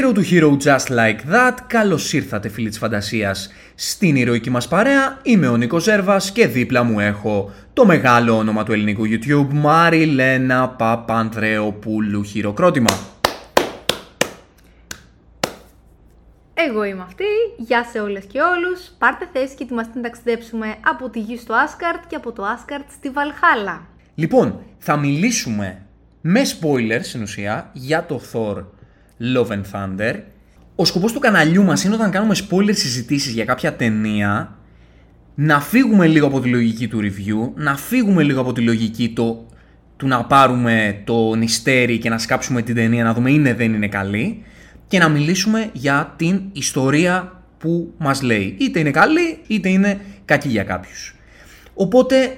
Zero to Hero Just Like That, καλώς ήρθατε φίλοι της φαντασίας στην ηρωική μας παρέα, είμαι ο Νίκος Ζέρβας και δίπλα μου έχω το μεγάλο όνομα του ελληνικού YouTube, Μαριλένα Παπανδρεοπούλου Χειροκρότημα. Εγώ είμαι αυτή, γεια σε όλες και όλους, πάρτε θέση και ετοιμαστείτε να ταξιδέψουμε από τη γη στο Άσκαρτ και από το Άσκαρτ στη Βαλχάλα. Λοιπόν, θα μιλήσουμε με spoilers στην ουσία για το Thor Love and Thunder. Ο σκοπός του καναλιού μας είναι όταν κάνουμε spoiler συζητήσεις για κάποια ταινία να φύγουμε λίγο από τη λογική του review, να φύγουμε λίγο από τη λογική το, του να πάρουμε το νηστέρι και να σκάψουμε την ταινία να δούμε είναι δεν είναι καλή και να μιλήσουμε για την ιστορία που μας λέει. Είτε είναι καλή είτε είναι κακή για κάποιους. Οπότε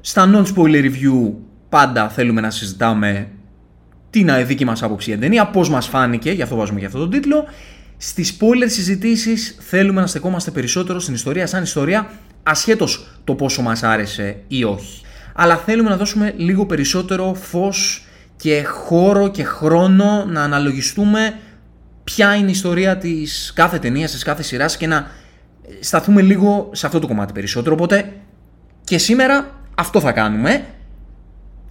στα non-spoiler review πάντα θέλουμε να συζητάμε την δική μας άποψη για την ταινία, πώς μας φάνηκε, γι' αυτό βάζουμε και αυτό τον τίτλο. Στις spoiler συζητήσεις θέλουμε να στεκόμαστε περισσότερο στην ιστορία σαν ιστορία, ασχέτως το πόσο μας άρεσε ή όχι. Αλλά θέλουμε να δώσουμε λίγο περισσότερο φως και χώρο και χρόνο να αναλογιστούμε ποια είναι η ιστορία της κάθε ταινίας, της κάθε σειράς και να σταθούμε λίγο σε αυτό το κομμάτι περισσότερο. Οπότε και σήμερα αυτό θα κάνουμε.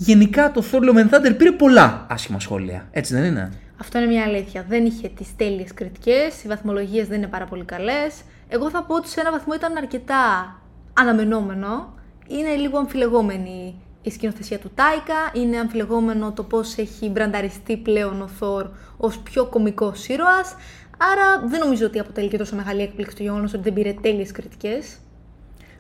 Γενικά το Thor Love and Thunder πήρε πολλά άσχημα σχόλια. Έτσι δεν είναι; Αυτό είναι μια αλήθεια. Δεν είχε τις τέλειες κριτικές, οι βαθμολογίες δεν είναι πάρα πολύ καλές. Εγώ θα πω ότι σε ένα βαθμό ήταν αρκετά αναμενόμενο. Είναι λίγο αμφιλεγόμενη η σκηνοθεσία του Τάικα, είναι αμφιλεγόμενο το πώς έχει μπρανταριστεί πλέον ο Θόρ ως πιο κωμικό ήρωας. Άρα δεν νομίζω ότι αποτελεί και τόσο μεγάλη έκπληξη το γεγονός ότι δεν πήρε τέλειες κριτικές.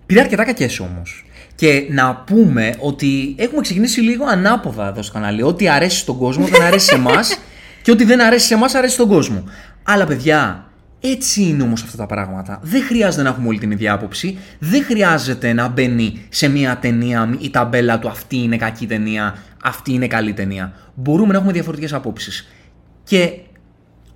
Πήρε αρκετά κακές όμως. Και να πούμε ότι έχουμε ξεκινήσει λίγο ανάποδα εδώ στο κανάλι. Ό,τι αρέσει στον κόσμο δεν αρέσει σε εμάς και ό,τι δεν αρέσει σε εμάς αρέσει στον κόσμο. Αλλά παιδιά, έτσι είναι όμως αυτά τα πράγματα. Δεν χρειάζεται να έχουμε όλη την ίδια άποψη. Δεν χρειάζεται να μπαίνει σε μια ταινία η ταμπέλα του αυτή είναι κακή ταινία, αυτή είναι καλή ταινία. Μπορούμε να έχουμε διαφορετικές απόψεις. Και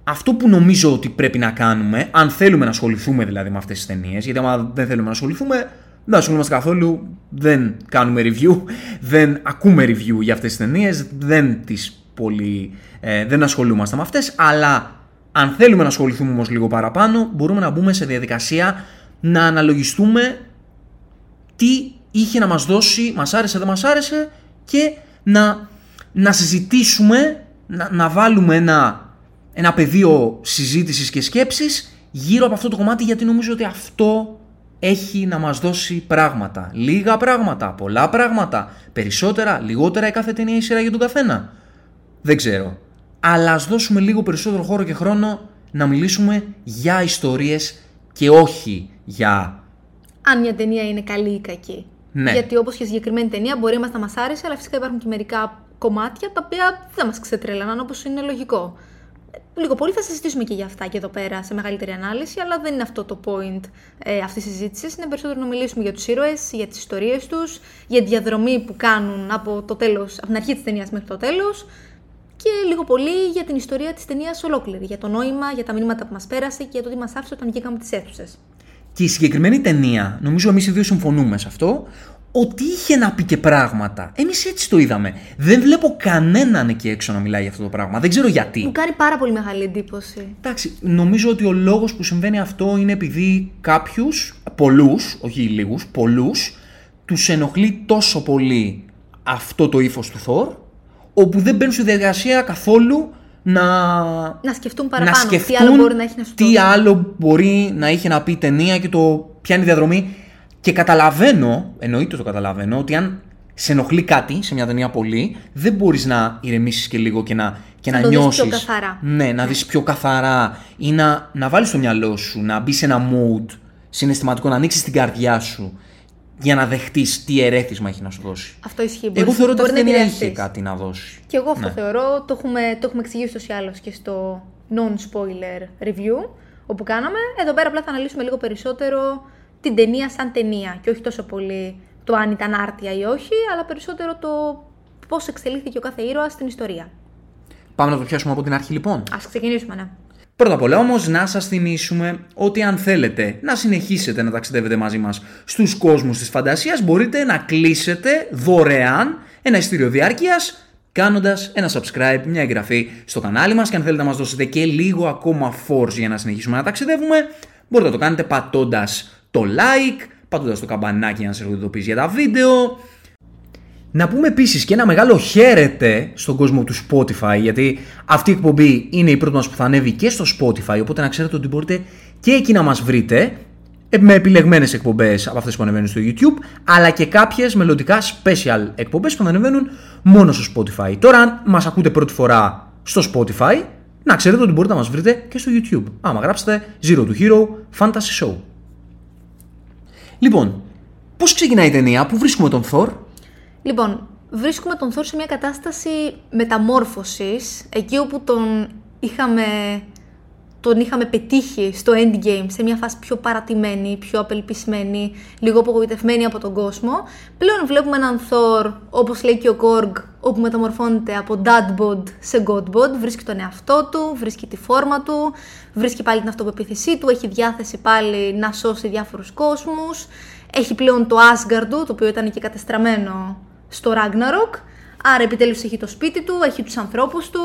αυτό που νομίζω ότι πρέπει να κάνουμε, αν θέλουμε να ασχοληθούμε δηλαδή με αυτές τις ταινίες, γιατί άμα δεν θέλουμε να ασχοληθούμε, δεν ασχολούμαστε καθόλου, δεν κάνουμε review, δεν ακούμε review για αυτές τις ταινίες, δεν τις πολύ, ε, δεν ασχολούμαστε με αυτές, αλλά αν θέλουμε να ασχοληθούμε όμως λίγο παραπάνω, μπορούμε να μπούμε σε διαδικασία να αναλογιστούμε τι είχε να μας δώσει, μας άρεσε, δεν μας άρεσε και να, να συζητήσουμε, να, να βάλουμε ένα, ένα πεδίο συζήτησης και σκέψης γύρω από αυτό το κομμάτι γιατί νομίζω ότι αυτό έχει να μας δώσει πράγματα. Λίγα πράγματα, πολλά πράγματα, περισσότερα, λιγότερα η κάθε ταινία ή σειρά για τον καθένα. Δεν ξέρω. Αλλά ας δώσουμε λίγο περισσότερο χώρο και χρόνο να μιλήσουμε για ιστορίες και όχι για... Αν μια ταινία είναι καλή ή κακή. Ναι. Γιατί όπως και συγκεκριμένη ταινία μπορεί να μας άρεσε, αλλά φυσικά υπάρχουν και μερικά κομμάτια τα οποία δεν μας ξετρέλαναν όπως είναι λογικό. Λίγο πολύ θα συζητήσουμε και για αυτά και εδώ πέρα σε μεγαλύτερη ανάλυση, αλλά δεν είναι αυτό το point ε, αυτής της συζήτησης. Είναι περισσότερο να μιλήσουμε για τους ήρωες, για τις ιστορίες τους, για τη διαδρομή που κάνουν από, το τέλος, από την αρχή της ταινίας μέχρι το τέλος και λίγο πολύ για την ιστορία της ταινίας ολόκληρη. Για το νόημα, για τα μηνύματα που μας πέρασε και για το τι μας άφησε όταν βγήκαμε τις αίθουσες. Και η συγκεκριμένη ταινία, νομίζω εμείς οι δύο συμφωνούμε σε αυτό, ότι είχε να πει και πράγματα. Εμείς έτσι το είδαμε. Δεν βλέπω κανέναν εκεί έξω να μιλάει για αυτό το πράγμα. Δεν ξέρω γιατί. Μου κάνει πάρα πολύ μεγάλη εντύπωση. Εντάξει, νομίζω ότι ο λόγος που συμβαίνει αυτό είναι επειδή κάποιους, πολλούς, όχι λίγους, πολλούς, τους ενοχλεί τόσο πολύ αυτό το ύφος του Θόρ, όπου δεν μπαίνουν στη διαδικασία καθόλου να, να σκεφτούν παραπάνω. Να σκεφτούν τι άλλο μπορεί να έχει να σου τι άλλο μπορεί να είχε να πει η ταινία και το ποια είναι η διαδρομή. Και καταλαβαίνω, εννοείται το καταλαβαίνω, ότι αν σε ενοχλεί κάτι σε μια ταινία πολύ, δεν μπορείς να ηρεμήσεις και λίγο και να, και να, να νιώσει. πιο καθαρά. Ναι, να δεις πιο καθαρά ή να, να βάλεις το μυαλό σου, να μπεις σε ένα mood συναισθηματικό, να ανοίξεις την καρδιά σου για να δεχτείς τι ερέθισμα έχει να σου δώσει. Αυτό ισχύει. Εγώ θεωρώ ότι μπορεί δεν να είχε κάτι να δώσει. Και εγώ αυτό Ναι. θεωρώ. Το έχουμε, το έχουμε εξηγήσει ούτω ή άλλω και στο non-spoiler review όπου κάναμε. Εδώ πέρα απλά θα αναλύσουμε λίγο περισσότερο την ταινία σαν ταινία και όχι τόσο πολύ το αν ήταν άρτια ή όχι, αλλά περισσότερο το πώς εξελίχθηκε ο κάθε ήρωας στην ιστορία. Πάμε να το πιάσουμε από την αρχή λοιπόν. Α ξεκινήσουμε, ναι. Πρώτα απ' όλα όμως να σας θυμίσουμε ότι αν θέλετε να συνεχίσετε να ταξιδεύετε μαζί μας στους κόσμους της φαντασίας μπορείτε να κλείσετε δωρεάν ένα ειστήριο διάρκειας κάνοντας ένα subscribe, μια εγγραφή στο κανάλι μας και αν θέλετε να μας δώσετε και λίγο ακόμα force για να συνεχίσουμε να ταξιδεύουμε, μπορείτε να το κάνετε πατώντας το like, πατώντας το καμπανάκι για να σας ειδοποιήσει για τα βίντεο. Να πούμε επίσης και ένα μεγάλο χαίρετε στον κόσμο του Spotify, γιατί αυτή η εκπομπή είναι η πρώτη μας που θα ανέβει και στο Spotify, οπότε να ξέρετε ότι μπορείτε και εκεί να μας βρείτε με επιλεγμένες εκπομπές από αυτές που ανεβαίνουν στο YouTube, αλλά και κάποιες μελλοντικά special εκπομπές που θα ανεβαίνουν μόνο στο Spotify. Τώρα, αν μας ακούτε πρώτη φορά στο Spotify, να ξέρετε ότι μπορείτε να μας βρείτε και στο YouTube. Άμα γράψετε Zero to Hero Fantasy Show. Λοιπόν, πώς ξεκινάει η ταινία, πού βρίσκουμε τον Thor? Λοιπόν, βρίσκουμε τον Thor σε μια κατάσταση μεταμόρφωσης, εκεί όπου τον είχαμε τον είχαμε πετύχει στο endgame σε μια φάση πιο παρατημένη, πιο απελπισμένη, λίγο απογοητευμένη από τον κόσμο. Πλέον βλέπουμε έναν Thor, όπως λέει και ο Korg, όπου μεταμορφώνεται από Dadbod σε Godbod, βρίσκει τον εαυτό του, βρίσκει τη φόρμα του, βρίσκει πάλι την αυτοπεποίθησή του, έχει διάθεση πάλι να σώσει διάφορους κόσμους, έχει πλέον το Asgard του, το οποίο ήταν και κατεστραμμένο στο Ragnarok, άρα επιτέλους έχει το σπίτι του, έχει τους ανθρώπους του,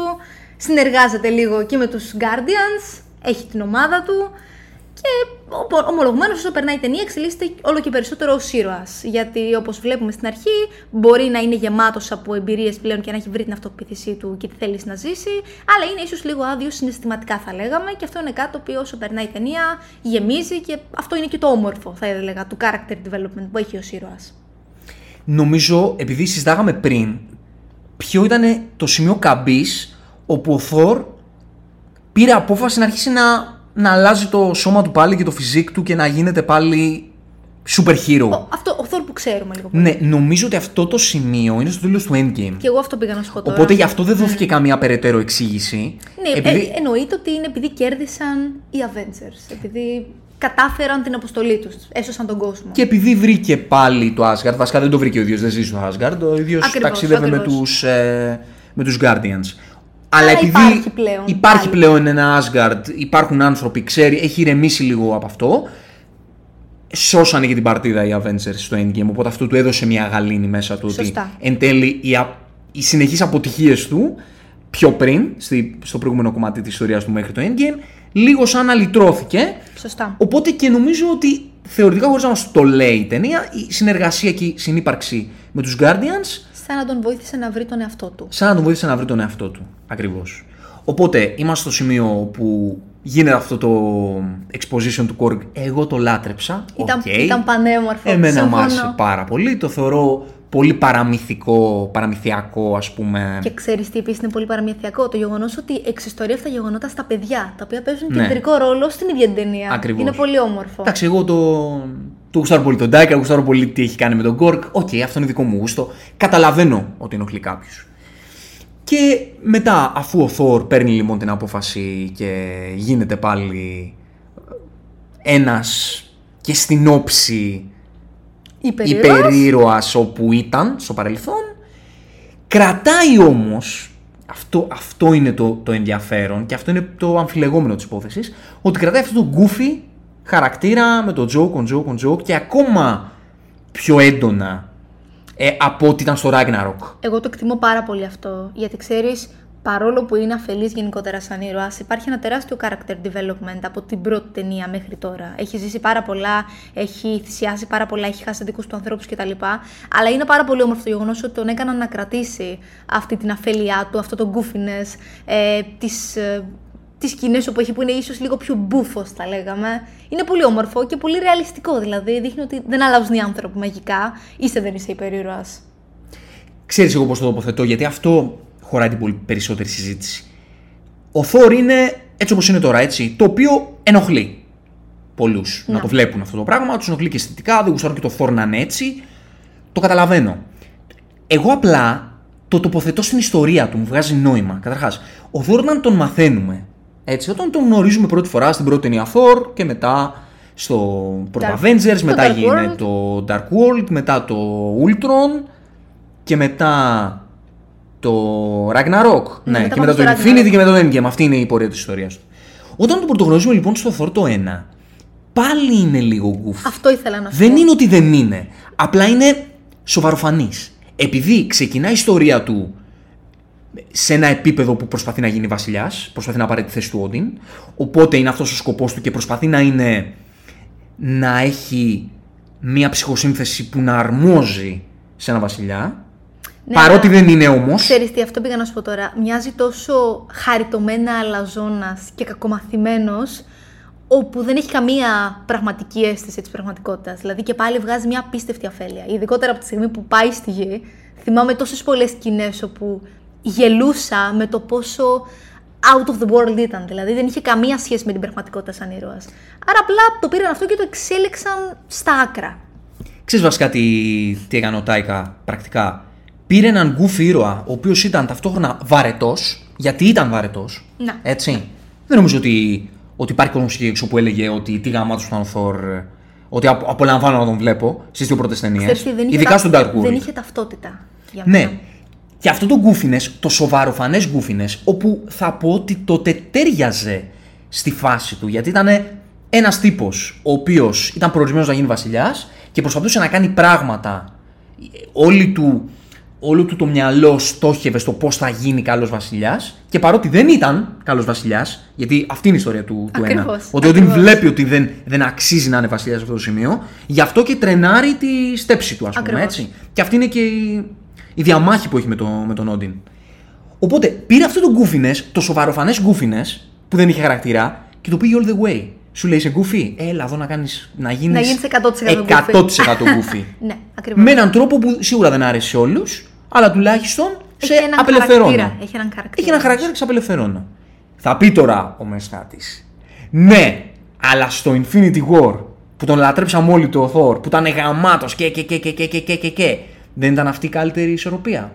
συνεργάζεται λίγο και με τους Guardians, έχει την ομάδα του και ομολογουμένως όσο περνάει η ταινία εξελίσσεται όλο και περισσότερο ω ήρωας. Γιατί όπως βλέπουμε στην αρχή, μπορεί να είναι γεμάτος από εμπειρίες πλέον και να έχει βρει την αυτοπεποίθησή του και τι θέλει να ζήσει, αλλά είναι ίσως λίγο άδειο συναισθηματικά θα λέγαμε και αυτό είναι κάτι το οποίο όσο περνάει η ταινία γεμίζει και αυτό είναι και το όμορφο, θα έλεγα, του character development που έχει ως ήρωας. Νομίζω, επειδή συζητάγαμε πριν, ποιο ήταν το σημείο καμπής όπου ο Θόρ πήρε απόφαση να αρχίσει να, να αλλάζει το σώμα του πάλι και το φυσικ του και να γίνεται πάλι super hero. Ο, αυτό, ο Thor που ξέρουμε λίγο πολύ. Ναι, νομίζω ότι αυτό το σημείο είναι στο τέλος του Endgame. Και εγώ αυτό πήγα να σου πω Οπότε γι' αυτό δεν δόθηκε ναι. καμία περαιτέρω εξήγηση. Ναι, επειδή... ε, εννοείται ότι είναι επειδή κέρδισαν οι Avengers. Επειδή κατάφεραν την αποστολή τους, έσωσαν τον κόσμο. Και επειδή βρήκε πάλι το Asgard, βασικά δεν το βρήκε ο ίδιος, δεν ζει στο Asgard, ο ίδιος ταξίδευε με τους ε, με τους Guardians. Αλλά επειδή υπάρχει πλέον, υπάρχει πλέον ένα Asgard, υπάρχουν άνθρωποι, ξέρει, έχει ηρεμήσει λίγο από αυτό. Σώσανε και την παρτίδα οι Avengers στο Endgame, οπότε αυτό του έδωσε μια γαλήνη μέσα του. Σωστά. Ότι εν τέλει οι, οι συνεχείς αποτυχίες του, πιο πριν, στη, στο προηγούμενο κομμάτι της ιστορίας του μέχρι το Endgame, λίγο σαν αλυτρώθηκε. Σωστά. Οπότε και νομίζω ότι θεωρητικά χωρίς να μας το λέει η ταινία, η συνεργασία και η συνύπαρξη με τους Guardians Σαν να τον βοήθησε να βρει τον εαυτό του. Σαν να τον βοήθησε να βρει τον εαυτό του. Ακριβώς. Οπότε είμαστε στο σημείο που γίνεται αυτό το exposition του Korg. Εγώ το λάτρεψα. Ήταν, okay. ήταν πανέμορφο. Εμένα μου άρεσε πάρα πολύ. Το θεωρώ πολύ παραμυθικό, παραμυθιακό ας πούμε. Και ξέρεις τι επίσης είναι πολύ παραμυθιακό, το γεγονός ότι εξιστορεί αυτά τα γεγονότα στα παιδιά, τα οποία παίζουν ναι. κεντρικό ρόλο στην ίδια ταινία. Ακριβώς. Είναι πολύ όμορφο. Εντάξει, εγώ το, του γουστάρω πολύ τον Τάικα, γουστάρω πολύ τι έχει κάνει με τον Κοργκ. Οκ, okay, αυτό είναι δικό μου γούστο. Καταλαβαίνω ότι ενοχλεί κάποιους. Και μετά, αφού ο Θόρ παίρνει λοιπόν την απόφαση και γίνεται πάλι ένας και στην όψη υπερήρωας όπου ήταν στο παρελθόν, κρατάει όμως, αυτό, αυτό είναι το, το ενδιαφέρον και αυτό είναι το αμφιλεγόμενο της υπόθεσης, ότι κρατάει αυτό το γκούφι χαρακτήρα με το joke on joke on joke και ακόμα πιο έντονα ε, από ό,τι ήταν στο Ragnarok. Εγώ το εκτιμώ πάρα πολύ αυτό, γιατί ξέρεις, παρόλο που είναι αφελής γενικότερα σαν ήρωας, υπάρχει ένα τεράστιο character development από την πρώτη ταινία μέχρι τώρα. Έχει ζήσει πάρα πολλά, έχει θυσιάσει πάρα πολλά, έχει χάσει δικούς του ανθρώπους κτλ. Αλλά είναι πάρα πολύ όμορφο το γεγονός ότι τον έκαναν να κρατήσει αυτή την αφέλειά του, αυτό το goofiness, ε, τις, ε, τις σκηνές όπου έχει που είναι ίσως λίγο πιο μπούφος, θα λέγαμε. Είναι πολύ όμορφο και πολύ ρεαλιστικό. Δηλαδή δείχνει ότι δεν αλλάζουν οι άνθρωποι μαγικά, είσαι δεν είσαι υπερήρωας. Ξέρεις εγώ πώς το τοποθετώ, γιατί αυτό χωράει την πολύ περισσότερη συζήτηση. Ο Θόρ είναι έτσι όπως είναι τώρα, έτσι, το οποίο ενοχλεί πολλούς να. να το βλέπουν αυτό το πράγμα, τους ενοχλεί και αισθητικά, δεν γουστάρουν και το Θόρ να είναι έτσι. Το καταλαβαίνω. Εγώ απλά το τοποθετώ στην ιστορία του, μου βγάζει νόημα. Καταρχάς, ο Θόρ, όταν τον μαθαίνουμε έτσι, όταν τον γνωρίζουμε πρώτη φορά στην πρώτη ταινία Thor και μετά στο πρώτο Avengers, μετά γίνεται το Dark World, μετά το Ultron και μετά το Ragnarok. Ναι, ναι και μετά το Infinity και μετά το Endgame. Αυτή είναι η πορεία της ιστορίας του. Όταν τον πρωτογνωρίζουμε λοιπόν στο Thor το 1, πάλι είναι λίγο γκουφ. Αυτό ήθελα να σου Δεν είναι ότι δεν είναι. Απλά είναι σοβαροφανής. Επειδή ξεκινά η ιστορία του σε ένα επίπεδο που προσπαθεί να γίνει βασιλιάς, προσπαθεί να πάρει τη θέση του Όντιν. Οπότε είναι αυτός ο σκοπός του και προσπαθεί να είναι. να έχει μία ψυχοσύνθεση που να αρμόζει σε ένα βασιλιά. Ναι, Παρότι αλλά- δεν είναι όμως. Ξέρεις τι, αυτό πήγα να σου πω τώρα. Μοιάζει τόσο χαριτωμένα αλαζόνας και κακομαθημένος, όπου δεν έχει καμία πραγματική αίσθηση της πραγματικότητας. Δηλαδή και πάλι βγάζει μια απίστευτη αφέλεια. Ειδικότερα από τη στιγμή που πάει στη γη, θυμάμαι τόσες πολλές σκηνές όπου γελούσα με το πόσο out of the world ήταν. Δηλαδή δεν είχε καμία σχέση με την πραγματικότητα σαν ήρωας. Άρα απλά το πήραν αυτό και το εξέλιξαν στα άκρα. Ξέρεις βασικά τι, τι έκανε ο Τάικα πρακτικά; Πήρε έναν γκούφι ήρωα, ο οποίος ήταν ταυτόχρονα βαρετός, γιατί ήταν βαρετός. Να. Έτσι. Δεν νομίζω ότι, ότι υπάρχει κόσμος εκεί έξω που έλεγε ότι τι γαμάτος ήταν ο Θόρ. Ότι απο- απολαμβάνω να τον βλέπω στις δύο πρώτες ταινίες. Ξέρεις τι, δεν είχε Ειδικά τα- στον Dark World. Δεν είχε ταυτότητα. Για μένα. Ναι. Και αυτό το γκούφινες, το σοβαροφανές γκούφινες, όπου θα πω ότι τότε τέριαζε στη φάση του, γιατί ήταν ένας τύπος ο οποίος ήταν προορισμένος να γίνει βασιλιάς και προσπαθούσε να κάνει πράγματα. Όλη του, όλο του το μυαλό στόχευε στο πώς θα γίνει καλός βασιλιάς και παρότι δεν ήταν καλός βασιλιάς, γιατί αυτή είναι η ιστορία του, του ένα, Ακριβώς, ότι όταν ακριβώς. βλέπει ότι δεν, δεν αξίζει να είναι βασιλιάς σε αυτό το σημείο, γι' αυτό και τρενάρει τη στέψη του, ας πούμε, Ακριβώς. έτσι. Και αυτή είναι και η, η διαμάχη που έχει με, το, με τον Όντιν. Οπότε πήρε αυτό το goofiness, το σοβαροφανές goofiness, που δεν είχε χαρακτήρα, και το πήγε all the way. Σου λέει σε goofy, έλα εδώ να, κάνεις, να γίνεις, Να γίνεις 100% 100% goofy. Ναι, ακριβώς. με έναν τρόπο που σίγουρα δεν άρεσε σε όλους, αλλά τουλάχιστον σε Έχει έναν απελευθερώνω. χαρακτήρα, έχει έναν χαρακτήρα. Έχει έναν χαρακτήρα και σε απελευθερώνω. Θα πει τώρα ο Μεσχάτη. Ναι, αλλά στο Infinity War που τον λατρέψαμε όλοι το Thor, που ήταν γαμάτος και και και και και και και και και. Δεν ήταν αυτή η καλύτερη ισορροπία.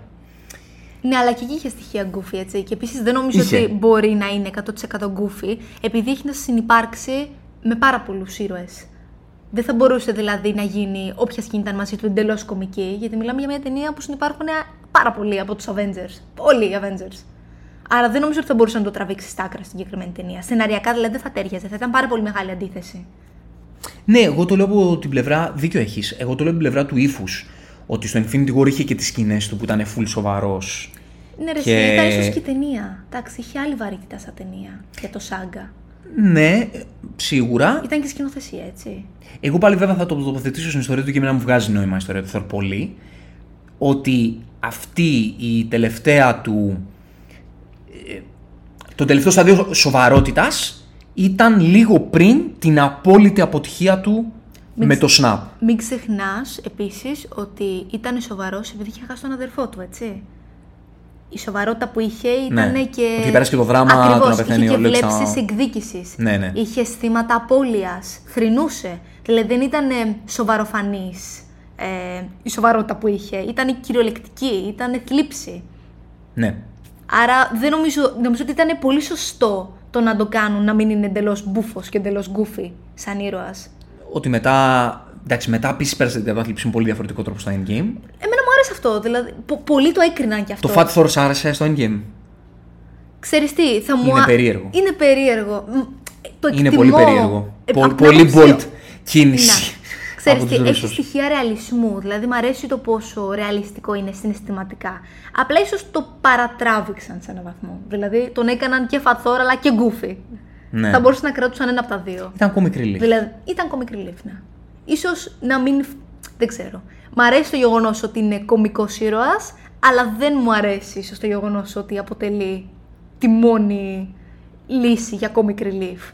Ναι, αλλά και εκεί είχε στοιχεία goofy, έτσι. Και επίσης δεν νομίζω Είχε. ότι μπορεί να είναι 100% goofy, επειδή έχει να συνυπάρξει με πάρα πολλούς ήρωες. Δεν θα μπορούσε δηλαδή να γίνει όποια σκηνή ήταν μαζί του εντελώς κομική, γιατί μιλάμε για μια ταινία που συνυπάρχουν πάρα πολλοί από τους Avengers. Όλοι οι Avengers. Άρα δεν νομίζω ότι θα μπορούσε να το τραβήξει στα άκρα στην συγκεκριμένη ταινία. Σεναριακά δηλαδή δεν θα τέριαζε, θα ήταν πάρα πολύ μεγάλη αντίθεση. Ναι, εγώ το λέω από την πλευρά. Δίκιο έχεις. Εγώ το λέω από την πλευρά του ύφους. Ότι στο Infinity War είχε και τις σκηνές του που ήταν full σοβαρός. Ναι, ρε, Και- και... ήταν ίσως και η ταινία. Εντάξει, είχε άλλη βαρύτητα σαν ταινία για το Σάγκα. Ναι, σίγουρα. Ήταν και σκηνοθεσία, έτσι. Εγώ πάλι βέβαια θα το τοποθετήσω στην ιστορία του και εμένα μου βγάζει νόημα η ιστορία του Θορ πολύ. Ότι αυτή η τελευταία του. ε, Το τελευταίο στάδιο σοβαρότητας ήταν λίγο πριν την απόλυτη αποτυχία του Μην με ξε- το Snap. Μην ξεχνάς επίσης ότι ήταν σοβαρός επειδή είχε χάσει τον αδερφό του, έτσι. Η σοβαρότητα που είχε ήταν Ναι, και. ότι πέρασε και το δράμα Ακριβώς, του να πεθαίνει είχε ο και Λέξα- βλέψεις εκδίκησης. Ναι, ναι. Είχε αισθήματα απώλειας. Θρυνούσε. Δηλαδή δεν ήταν σοβαροφανής ε, η σοβαρότητα που είχε. Ήταν κυριολεκτική, ήταν θλίψη. Ναι. Άρα δεν νομίζω, νομίζω ότι ήταν πολύ σωστό το να το κάνουν να μην είναι εντελώς μπούφος και εντελώς γκούφι σαν ήρωας. Ότι μετά. Εντάξει, μετά επίσης πέρασε την κατάθλιψη με πολύ διαφορετικό τρόπο στο Endgame. Εμένα μου άρεσε αυτό. Δηλαδή, πο- πολλοί το έκριναν κι αυτό. Το Fat Thor σ' άρεσε στο Endgame. Ξέρεις τι, θα μου... Είναι α- περίεργο. Είναι περίεργο. Μ, Το Είναι εκτιμώ. πολύ περίεργο. Ε, Πο- από την πολύ άποψη- bold κίνηση. Να. Ξέρεις από τι, τους έχει Ρώσους. στοιχεία ρεαλισμού. Δηλαδή, μου αρέσει το πόσο ρεαλιστικό είναι συναισθηματικά. Απλά ίσως το παρατράβηξαν σε έναν βαθμό. Δηλαδή, τον έκαναν και φαθόρα, αλλά και γκούφι. Ναι. Θα μπορούσαν να κρατούσαν ένα από τα δύο. Ήταν comic relief. Δηλαδή, ήταν comic relief, ναι. Ίσως να μην... Δεν ξέρω. Μ' αρέσει το γεγονός ότι είναι κομικός ήρωας, αλλά δεν μου αρέσει ίσως το γεγονός ότι αποτελεί τη μόνη λύση για comic relief.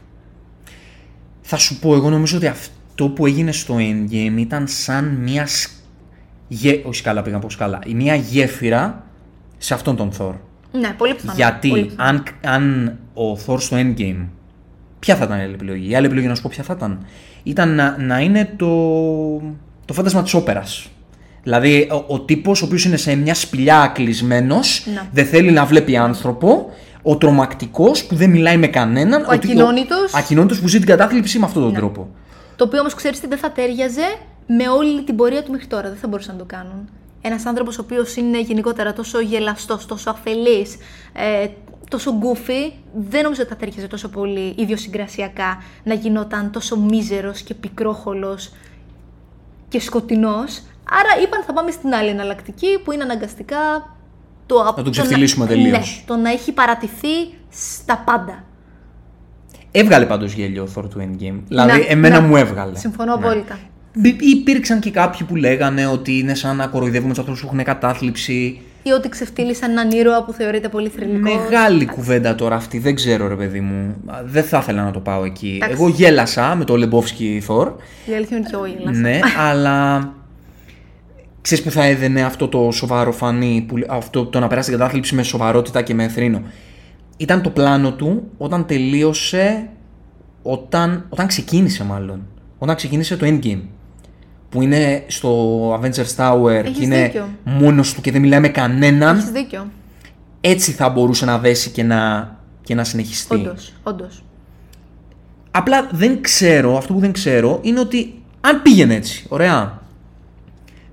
Θα σου πω, εγώ νομίζω ότι αυτό που έγινε στο Endgame ήταν σαν μια. σ- Γε... Όχι σκάλα, πήγα από σκάλα. Η μια γέφυρα σε αυτόν τον Thor. Ναι, πολύ πιθανό. Γιατί πολύ πιθανό. αν, αν ο Thor στο Endgame. Ποια θα ήταν η άλλη επιλογή; Η άλλη επιλογή να σου πω ποια θα ήταν. Ήταν να, να είναι το, το φάντασμα της όπερας. Δηλαδή ο, ο τύπος ο οποίος είναι σε μια σπηλιά κλεισμένος, Ναι. δεν θέλει να βλέπει άνθρωπο, ο τρομακτικός που δεν μιλάει με κανέναν. Ο ακοινώνητος. Ο ακοινώνητος που ζει την κατάθλιψη με αυτόν τον Ναι. τρόπο. Το οποίο όμως ξέρεις τι δεν θα τέριαζε με όλη την πορεία του μέχρι τώρα. Δεν θα μπορούσαν να το κάνουν. Ένας άνθρωπος ο οποίος είναι γενικότερα τόσο γελαστός, τόσο αφελής, ε, τόσο γκούφι, δεν νομίζω ότι θα τέριαζε τόσο πολύ ιδιοσυγκρασιακά να γινόταν τόσο μίζερος και πικρόχολος και σκοτεινός. Άρα είπαν θα πάμε στην άλλη εναλλακτική που είναι αναγκαστικά το, Να τον ξεφτυλίσουμε να- τελείως. Ναι, το να έχει παρατηθεί στα πάντα. Έβγαλε πάντως γέλιο ο Thor του Endgame. Δηλαδή, Ναι, εμένα ναι. μου έβγαλε. Συμφωνώ Ναι. απόλυτα. Μπ- Υπήρξαν και κάποιοι που λέγανε ότι είναι σαν να κοροϊδεύουμε τους ανθρώπους που έχουν κατάθλιψη. Ή ότι ξεφτύλισαν έναν ήρωα που θεωρείται πολύ θρηλυκός; Μεγάλη κουβέντα τώρα αυτή, δεν ξέρω ρε παιδί μου. Α, Δεν θα ήθελα να το πάω εκεί. Εντάξει. Εγώ γέλασα με το Λεμπόφσκι Thor. Η αλήθεια είναι ότι και εγώ γέλασα. Ναι, αλλά. Ξέρεις που θα έδαινε αυτό το σοβαρό φανί, που, αυτό το να περάσει την κατάθλιψη με σοβαρότητα και με θρήνο. Ήταν το πλάνο του όταν τελείωσε, όταν, όταν ξεκίνησε μάλλον. Όταν ξεκίνησε το Endgame. Που είναι στο Avengers Tower Έχεις και είναι δίκιο. μόνος του και δεν μιλάει με κανέναν. Έχεις δίκιο. Έτσι θα μπορούσε να δέσει και να, και να συνεχιστεί. Όντως, όντως. Απλά δεν ξέρω, αυτό που δεν ξέρω είναι ότι αν πήγαινε έτσι, ωραία.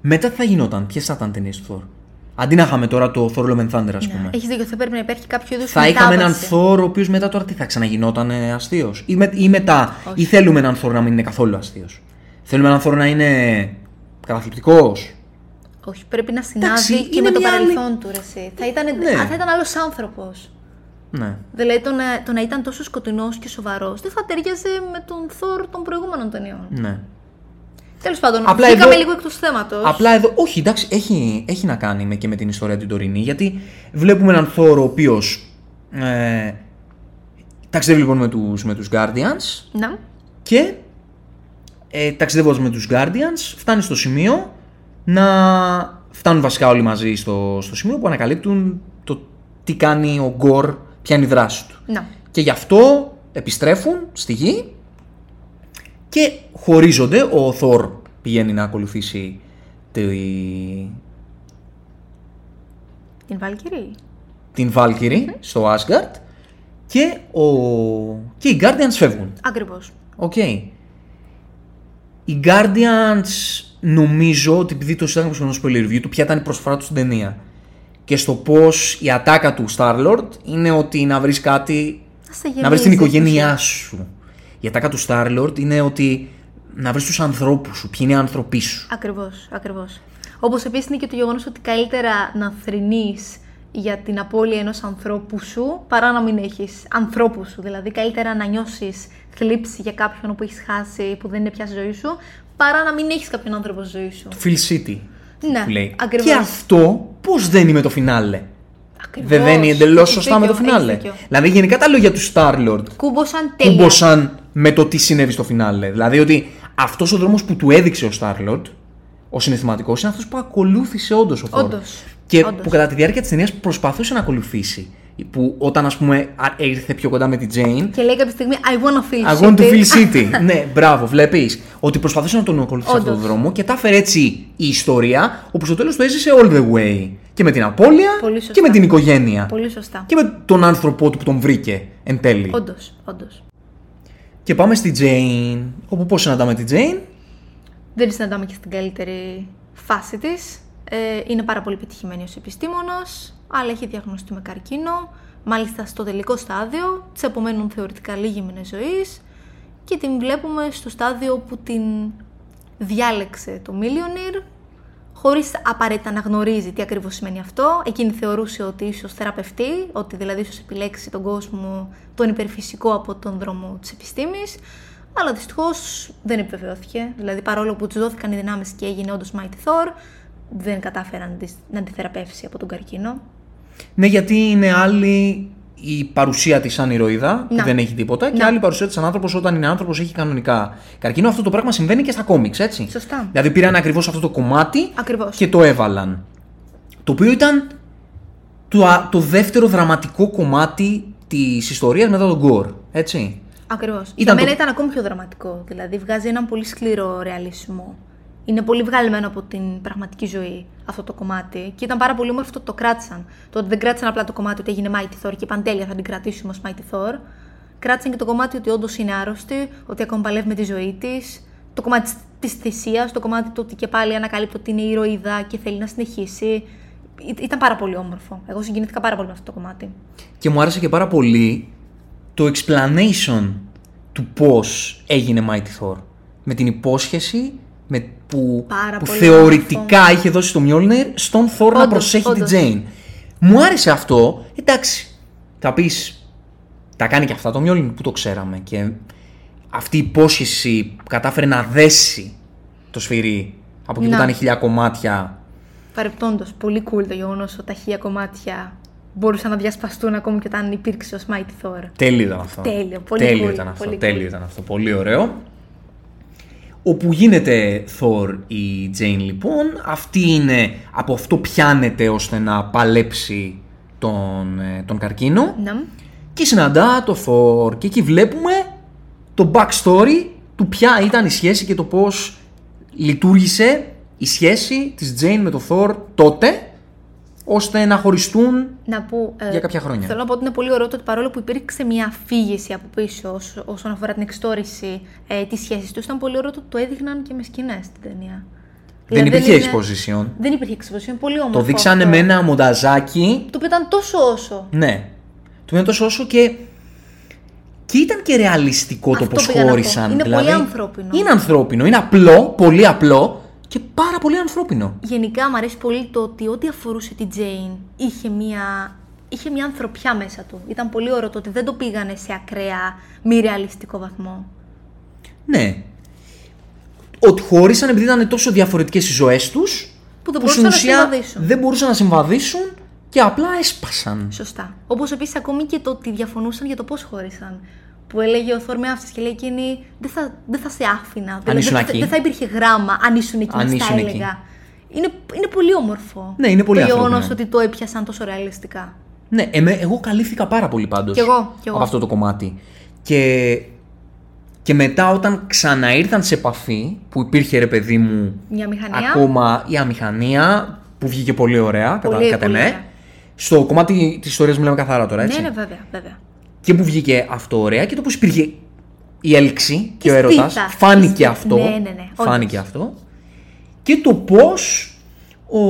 Μετά τι θα γινόταν, ποιες θα ήταν ταινίες του Thor. Αντί να είχαμε τώρα το Thor Love and Thunder, ας πούμε. Ναι. Έχεις δίκιο, θα πρέπει να υπάρχει κάποιο είδους Θα είχαμε έναν μετάβαση. Thor ο οποίος μετά τώρα τι θα ξαναγινόταν αστείος. Ή, με, ή μετά, Όχι. ή θέλουμε έναν Thor να μην είναι καθόλου αστείος. Θέλουμε έναν Thor να είναι καταθλιπτικός. Όχι, πρέπει να συνάδει Εντάξει, και είναι με το μια άλλη- παρελθόν του, ρε, εσύ. Θα ήταν, Ναι. α, θα ήταν άλλος άνθρωπος. Ναι. Δηλαδή το να, το να ήταν τόσο σκοτεινός και σοβαρός δεν θα ταιριάζε με τον Θόρ των προηγούμενων ταινιών. ναι. Τέλος πάντων, Απλά βγήκαμε εδώ- λίγο εκτός θέματος. Απλά εδώ, όχι, εντάξει, έχει, έχει να κάνει με, και με την ιστορία την τωρινή. Γιατί βλέπουμε έναν Thor ο οποίος. Ε, ταξιδεύει λοιπόν με τους, με τους Guardians Να. και ε, ταξιδεύοντας με τους Guardians φτάνει στο σημείο να φτάνουν βασικά όλοι μαζί στο, στο σημείο που ανακαλύπτουν το τι κάνει ο Γκορ, ποια είναι η δράση του. Να. Και γι' αυτό επιστρέφουν στη γη και χωρίζονται. Ο Θόρ πηγαίνει να ακολουθήσει τη, Την Βάλκυρη. την Valkyrie στο Asgard και, ο, και οι Guardians φεύγουν. Ακριβώς. Οκ. Οι Guardians νομίζω ότι επειδή το συζητάγαμε στο spoiler review του ποια ήταν η προσφορά τους στην ταινία και στο πώς η ατάκα του Star-Lord είναι ότι να βρεις κάτι Να σε να βρεις την γεμίζει οικογένειά σου. Η ατάκα του Star-Lord είναι ότι να βρεις τους ανθρώπους σου, ποιοι είναι οι άνθρωποι σου. Ακριβώς, ακριβώς. Όπως επίσης είναι και το γεγονός ότι καλύτερα να θρηνείς για την απώλεια ενός ανθρώπου σου παρά να μην έχεις ανθρώπους σου. Δηλαδή καλύτερα να νιώσεις θλίψη για κάποιον που έχεις χάσει που δεν είναι πια στη ζωή σου παρά να μην έχεις κάποιον άνθρωπο στη ζωή σου. Phil City Ναι, που λέει. ακριβώς. Και αυτό πώς δένει με το φινάλε; Ακριβώς. Δεν δένει εντελώς Έχεις σωστά με το δίκιο, φινάλε. έχεις δίκιο. Δηλαδή γενικά τα λόγια του Star-Lord Κούμποσαν τέλεια. κούμποσαν με το τι συνέβη στο φινάλε. Δηλαδή ότι αυτός ο δρόμος που του έδειξε ο Star-Lord, ο συναισθηματικός, είναι αυτός που ακολούθησε όντως ο Thor. Όντως, Και όντως. που κατά τη διάρκεια της ταινίας προσπαθούσε να ακολουθήσει. Που όταν ας πούμε α- ήρθε πιο κοντά με την Jane, Και λέει κάποια στιγμή I wanna feel I want to shitty». feel city. ναι, μπράβο, βλέπεις. Ότι προσπαθούσε να τον ακολουθήσει αυτόν τον Όντως. δρόμο και τα έφερε έτσι η ιστορία, όπου στο τέλος το έζησε all the way. Και με την απώλεια Πολύ σωστά. και με την οικογένεια. Πολύ σωστά. Και με τον άνθρωπό του που τον βρήκε εν τέλει. Όντως, όντως. Και πάμε στη Jane. Όπου πώς συναντάμε τη Jane; Δεν τη συναντάμε και στην καλύτερη φάση της. Ε, είναι πάρα πολύ πετυχημένη ως επιστήμονας, αλλά έχει διαγνωστεί με καρκίνο. Μάλιστα στο τελικό στάδιο, της απομένουν θεωρητικά λίγοι μήνες ζωής και την βλέπουμε στο στάδιο που την διάλεξε το Millionaire χωρίς απαραίτητα να γνωρίζει τι ακριβώς σημαίνει αυτό. Εκείνη θεωρούσε ότι ίσως θεραπευτεί, ότι δηλαδή ίσως επιλέξει τον κόσμο τον υπερφυσικό από τον δρόμο της επιστήμης. Αλλά δυστυχώς δεν επιβεβαιώθηκε. Δηλαδή, παρόλο που τους δόθηκαν οι δυνάμεις και έγινε όντως Mighty Thor, δεν κατάφεραν να τη- να τη θεραπεύσει από τον καρκίνο. Ναι, γιατί είναι άλλη η παρουσία της σαν ηρωίδα, που Να. δεν έχει τίποτα, και Να. άλλη η παρουσία της σαν άνθρωπος όταν είναι άνθρωπος έχει κανονικά καρκίνο. Αυτό το πράγμα συμβαίνει και στα κόμιξ, έτσι. Σωστά. Δηλαδή πήραν ακριβώς αυτό το κομμάτι Ακριβώς. και το έβαλαν. Το οποίο ήταν το, α- το δεύτερο δραματικό κομμάτι της ιστορίας μετά τον Gore. Έτσι. Ακριβώς. Για Ήταν μένα το- ήταν ακόμη πιο δραματικό. Δηλαδή, βγάζει έναν πολύ σκληρό ρεαλισμό. Είναι πολύ βγαλμένο από την πραγματική ζωή αυτό το κομμάτι. Και ήταν πάρα πολύ όμορφο το ότι το κράτησαν. Το ότι δεν κράτησαν απλά το κομμάτι ότι έγινε Mighty Thor και είπαν τέλεια θα την κρατήσουμε ως Mighty Thor. Κράτησαν και το κομμάτι ότι όντως είναι άρρωστη, ότι ακόμα παλεύει με τη ζωή της. Το κομμάτι της θυσίας, το κομμάτι του ότι και πάλι ανακαλύπτει ότι είναι ηρωίδα και θέλει να συνεχίσει. Ή- Ήταν πάρα πολύ όμορφο. Εγώ συγκινήθηκα πάρα πολύ με αυτό το κομμάτι. Και μου άρεσε και πάρα πολύ το explanation του πώς έγινε Mighty Thor. Με την υπόσχεση με που, Πάρα που πολύ θεωρητικά είχε δώσει στο Mjolnir στον Thor να Όντως, προσέχει όντως. την Jane. Μου άρεσε αυτό. Εντάξει, θα πεις. Τα κάνει και αυτά το Μιόλιν που το ξέραμε. Και αυτή η υπόσχεση που κατάφερε να δέσει το σφυρί από εκεί που Να. ήταν χιλιά κομμάτια. Παρεπτόντως, πολύ cool το γεγονός ότι τα χίλια κομμάτια μπορούσαν να διασπαστούν ακόμη και όταν υπήρξε ο Mighty Thor. Τέλειο ήταν αυτό. Τέλειο, πολύ Τέλειο cool, ήταν αυτό. πολύ τέλειο cool. ήταν αυτό. Πολύ ωραίο. Όπου γίνεται Thor η Jane λοιπόν, αυτή είναι, από αυτό πιάνεται ώστε να παλέψει τον, ε, τον καρκίνο Ναι. και συναντά το Thor και εκεί βλέπουμε το backstory του ποια ήταν η σχέση και το πώς λειτουργήσε η σχέση της Jane με το Thor τότε ώστε να χωριστούν Να πω, ε, Για κάποια χρόνια. Θέλω να πω ότι είναι πολύ ωραίο το ότι παρόλο που υπήρξε μια αφήγηση από πίσω ως- όσον αφορά την εξτόρηση ε, τη σχέση τους, ήταν πολύ ωραίο το ότι το έδειχναν και με σκηνές στην ταινία. δεν Δηλαδή, υπήρχε είναι- exposition. Δεν υπήρχε exposition, είναι πολύ όμορφο. Το δείξανε αυτό. με ένα μονταζάκι Το οποίο ήταν τόσο όσο. Ναι. Του είναι τόσο όσο και. Και ήταν και ρεαλιστικό το Αυτό πώς πήγα να πω. χώρισαν. Είναι δηλαδή, πολύ ανθρώπινο. Είναι ανθρώπινο. Είναι απλό, πολύ απλό και πάρα πολύ ανθρώπινο. Γενικά μου αρέσει πολύ το ότι ό,τι αφορούσε την Jane είχε μια, είχε μια ανθρωπιά μέσα του. Ήταν πολύ ωραίο το ότι δεν το πήγανε σε ακραία μη ρεαλιστικό βαθμό. Ναι. Ότι χώρισαν επειδή ήταν τόσο διαφορετικές οι ζωές τους. Που δεν μπορούσαν να συμβαδίσουν. δεν μπορούσαν να συμβαδίσουν και απλά έσπασαν. Σωστά. Όπως επίσης ακόμη και το ότι διαφωνούσαν για το πώς χώρισαν. Που έλεγε ο Θόρ με αυτή και λέει εκείνη δεν θα, δεν θα σε άφηνα. Δηλαδή, ήσουν δεν, θα- εκεί. δεν θα υπήρχε γράμμα αν ήσουν εκεί, Αν στα ήσουν εκεί. έλεγα. Είναι, είναι πολύ όμορφο. Ναι, είναι πολύ Το γεγονός ανθρώπινο. ότι το έπιασαν τόσο ρεαλιστικά. Ναι, εμέ, εγώ καλύφθηκα πάρα πολύ πάντως Κι εγώ, κι εγώ. από αυτό το κομμάτι. Και, και μετά όταν ξαναήρθαν σε επαφή, που υπήρχε ρε παιδί μου Μια μηχανία. ακόμα η αμηχανία, που βγήκε πολύ ωραία, κατά, Πολύ, κατά πολύ με. ωραία. Στο κομμάτι της ιστορίας μιλάμε καθαρά τώρα, έτσι. Ναι, ναι, βέβαια, βέβαια. Και που βγήκε αυτό ωραία και το πώς υπήρχε η έλξη και, Και ο έρωτας. στήθα. Φάνηκε Και στήθα. αυτό. Ναι, ναι, ναι, όντως. Φάνηκε αυτό. Και το πώς ο,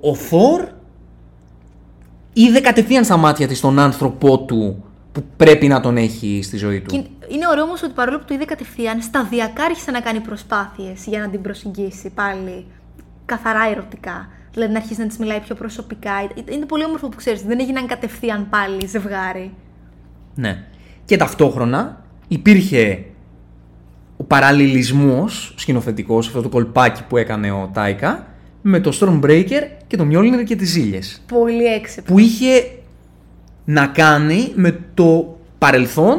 ο Θόρ είδε κατευθείαν στα μάτια της τον άνθρωπό του που πρέπει να τον έχει στη ζωή του. Και είναι ωραίο όμως ότι παρόλο που το είδε κατευθείαν, σταδιακά άρχισε να κάνει προσπάθειες για να την προσεγγίσει πάλι καθαρά ερωτικά. Δηλαδή να αρχίσει να της μιλάει πιο προσωπικά. Ε, Είναι πολύ όμορφο που ξέρεις, δεν έγιναν κατευθείαν πάλι ζευγάρι. Ναι. Και ταυτόχρονα υπήρχε ο παραλληλισμός σκηνοθετικός, αυτό το κολπάκι που έκανε ο Τάικα, με το Stormbreaker και το Mjolnir και τις ζήλιες. Πολύ έξυπνο. Που είχε να κάνει με το παρελθόν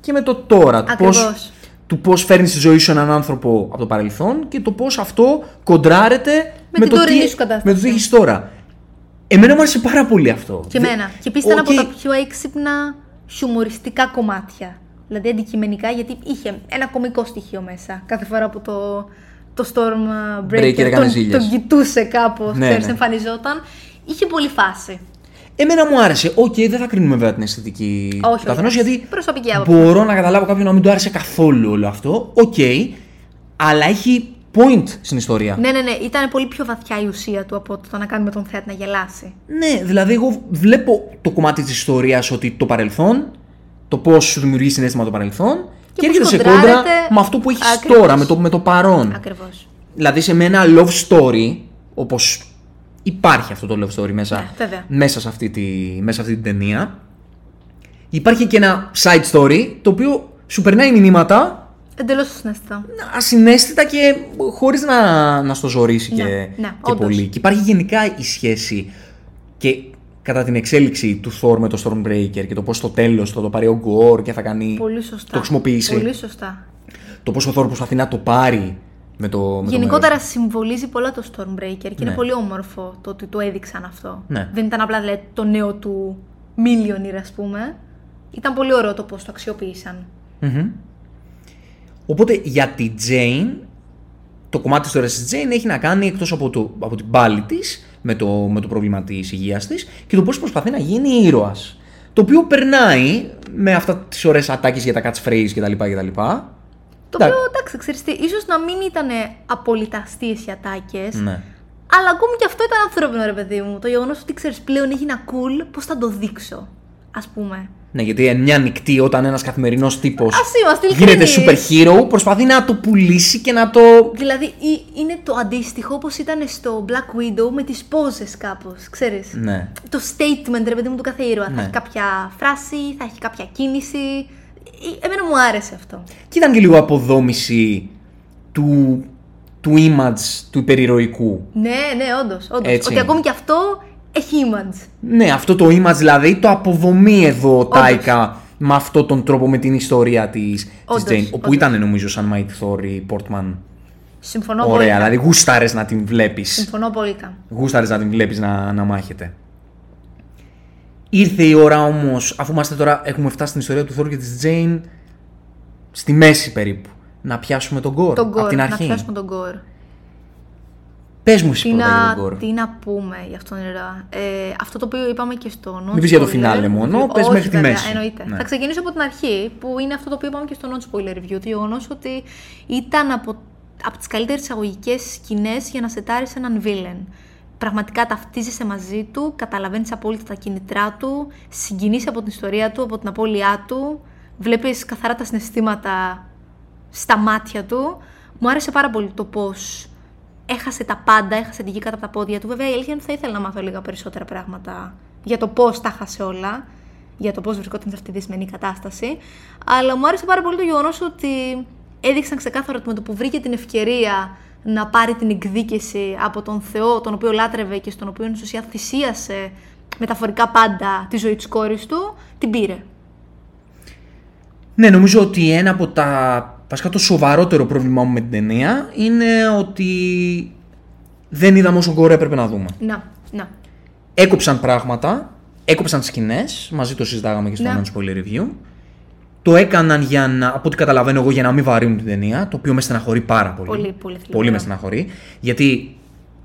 και με το τώρα. Του πώς, Ακριβώς. του πώς φέρνει στη ζωή σου έναν άνθρωπο από το παρελθόν και το πώς αυτό κοντράρεται Με την το τωρινή τι, σου κατάσταση. με το τι έχεις τώρα. Εμένα μου άρεσε πάρα πολύ αυτό. Και Δε- εμένα. Και επίσης ήταν Οκ, από τα πιο έξυπνα χιουμοριστικά κομμάτια. Δηλαδή αντικειμενικά, γιατί είχε ένα κομικό στοιχείο μέσα. Κάθε φορά που το, το Stormbreaker breaker έκανες τον, ζήλιες. τον κοιτούσε κάπως, Ναι, ξέρεις, ναι. εμφανιζόταν. Είχε πολύ φάση. Εμένα μου άρεσε. Οκ, δεν θα κρίνουμε βέβαια την αισθητική Όχι, του όχι, καθενός, εντάξει. γιατί Προσωπική άποψη. μπορώ να καταλάβω κάποιον να μην του άρεσε καθόλου όλο αυτό. Οκ, αλλά έχει point στην ιστορία. Ναι, ναι, ναι. Ήταν πολύ πιο βαθιά η ουσία του από το να κάνουμε τον θεάτη να γελάσει. Ναι, δηλαδή εγώ βλέπω το κομμάτι της ιστορίας ότι το παρελθόν, το πώς σου δημιουργεί συνέστημα το παρελθόν και, πώς έρχεται σε κοντράρεται- κόντρα με αυτό που έχεις Ακριβώς. τώρα, με το, με το παρόν. Ακριβώς. Δηλαδή σε με ένα love story, όπως υπάρχει αυτό το love story μέσα, Ναι, βέβαια. μέσα, σε, αυτή τη, μέσα σε αυτή την ταινία, υπάρχει και ένα side story το οποίο σου περνάει μηνύματα Εντελώς συναισθητό. ασυναίσθητα και χωρίς να, να στο ζωρίσει Ναι, και, ναι, και όντως. πολύ. Και υπάρχει γενικά η σχέση και κατά την εξέλιξη του Thor με το Stormbreaker και το πώς στο τέλος θα το πάρει ο Gore και θα κάνει... Πολύ σωστά. Το χρησιμοποιήσει. Πολύ σωστά. Το πώς ο Thor προσπαθεί να το πάρει με το, με το Γενικότερα μέρος. συμβολίζει πολλά το Stormbreaker και είναι Ναι. πολύ όμορφο το ότι το έδειξαν αυτό. Ναι. Δεν ήταν απλά δηλαδή, το νέο του Millionaire, ας πούμε. Ήταν πολύ ωραίο το πώς το αξιοποίησαν. Μμμ. Οπότε για τη Jane, το κομμάτι της ιστορίας της Jane έχει να κάνει εκτός από, το, από την πάλη της, με το, με το πρόβλημα της υγείας της και το πώς προσπαθεί να γίνει ήρωας. Το οποίο περνάει με αυτά τις ωραίες ατάκες για τα catchphrase κτλ. κτλ. Το Εντάξει. οποίο εντάξει, ξέρεις τι, ίσως να μην ήταν απόλυτα αστείες οι ατάκες, Ναι. αλλά ακόμη και αυτό ήταν ανθρώπινο ρε παιδί μου. Το γεγονός ότι ξέρεις πλέον έγινε cool, πώς θα το δείξω, ας πούμε. Ναι, γιατί εν μια νυχτή όταν ένας καθημερινός τύπος Ας είμαστε γίνεται ειλικρινείς. super hero, προσπαθεί να το πουλήσει και να το. Δηλαδή ή- είναι το αντίστοιχο όπως ήταν στο Black Widow με τις πόζες κάπως, ξέρεις. Ναι. Το statement, ρε παιδί μου, του κάθε ήρωα. Ναι. Θα έχει κάποια φράση, θα έχει κάποια κίνηση. Ε, Εμένα μου άρεσε αυτό. Και ήταν και λίγο αποδόμηση του, του image του υπερηρωικού. Ναι, ναι, όντως. όντως. Έτσι. Ότι ακόμη και αυτό έχει image. Ναι, αυτό το image δηλαδή το αποδομεί εδώ ο Τάικα με αυτόν τον τρόπο με την ιστορία της, της Όντως, Jane. Όπου όντως. ήταν νομίζω σαν Mighty Thor η Portman. Συμφωνώ Ωραία, πολύ. δηλαδή γούσταρες να την βλέπεις. Συμφωνώ πολύ. Γούσταρες να την βλέπεις να, να μάχεται. Ήρθε η ώρα όμως, αφού είμαστε τώρα, έχουμε φτάσει στην ιστορία του Thor και της Jane, στη μέση περίπου, να πιάσουμε τον Gore Τον από Gore, την να αρχή. πιάσουμε τον Gore. Πες μου εσύ Τι πρώτα για να, τον Gore. τι να πούμε για αυτόν τον ήρωα. Ε, αυτό το οποίο είπαμε και στο non Μην πεις για το spoiler φινάλε μόνο, review. πες Όχι, μέχρι τη βέβαια, μέση. Εννοείται. Ναι. Θα ξεκινήσω από την αρχή, που είναι αυτό το οποίο είπαμε και στο non spoiler review. Το γεγονός ότι ήταν από, από τις καλύτερες εισαγωγικές σκηνές για να σετάρεις έναν villain. Πραγματικά ταυτίζεσαι μαζί του, καταλαβαίνεις απόλυτα τα κίνητρά του, συγκινείσαι από την ιστορία του, από την απώλειά του, βλέπεις καθαρά τα συναισθήματα στα μάτια του. Μου άρεσε πάρα πολύ το πώς έχασε τα πάντα, έχασε τη γη κάτω από τα πόδια του. Βέβαια, η αλήθεια είναι ότι θα ήθελα να μάθω λίγα περισσότερα πράγματα για το πώς τα έχασε όλα, για το πώς βρισκόταν σε αυτή τη δυσμενή κατάσταση. Αλλά μου άρεσε πάρα πολύ το γεγονός ότι έδειξαν ξεκάθαρα ότι με το που βρήκε την ευκαιρία να πάρει την εκδίκηση από τον Θεό, τον οποίο λάτρευε και στον οποίο στην ουσία θυσίασε μεταφορικά πάντα τη ζωή της κόρης του, την πήρε. Ναι, νομίζω ότι ένα από τα. Βασικά το σοβαρότερο πρόβλημά μου με την ταινία είναι ότι δεν είδαμε όσο γκορ έπρεπε να δούμε. Να, να. Έκοψαν πράγματα, έκοψαν σκηνές, μαζί το συζητάγαμε και στο Ναι. non-spoiler review. Το έκαναν για να, από ό,τι καταλαβαίνω εγώ, για να μην βαρύνουν την ταινία, το οποίο με στεναχωρεί πάρα πολύ. Πολύ, πολύ θλιβερό. Πολύ με στεναχωρεί. Γιατί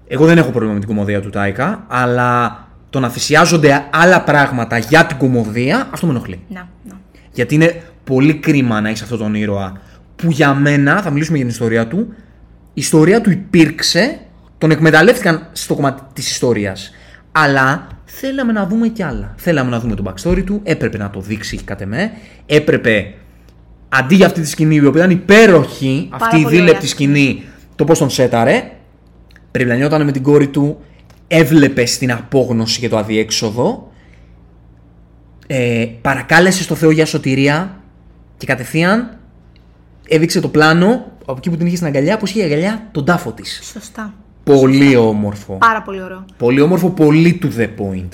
εγώ δεν έχω πρόβλημα με την κομμωδία του Τάικα, αλλά το να θυσιάζονται άλλα πράγματα για την κομμωδία, αυτό με ενοχλεί. Να, να. Γιατί είναι πολύ κρίμα να έχεις αυτόν τον ήρωα που για μένα, θα μιλήσουμε για την ιστορία του, η ιστορία του υπήρξε, τον εκμεταλλεύτηκαν στο κομμάτι της ιστορίας. Αλλά θέλαμε να δούμε κι άλλα. Θέλαμε να δούμε τον backstory του, έπρεπε να το δείξει κατ' εμέ. Έπρεπε αντί για αυτή τη σκηνή, η οποία ήταν υπέροχη, Πάρα αυτή η πολύ δίλεπτη ωραία. σκηνή, το πώς τον σέταρε, πρέπει να νιώταν με την κόρη του, έβλεπε την απόγνωση και το αδιέξοδο, ε, παρακάλεσε στο Θεό για σωτηρία και κατευθείαν έδειξε το πλάνο από εκεί που την είχες στην αγκαλιά, πως είχε η αγκαλιά τον τάφο της. Σωστά. Πολύ όμορφο. Πάρα πολύ ωραίο. Πολύ όμορφο, πολύ to the point.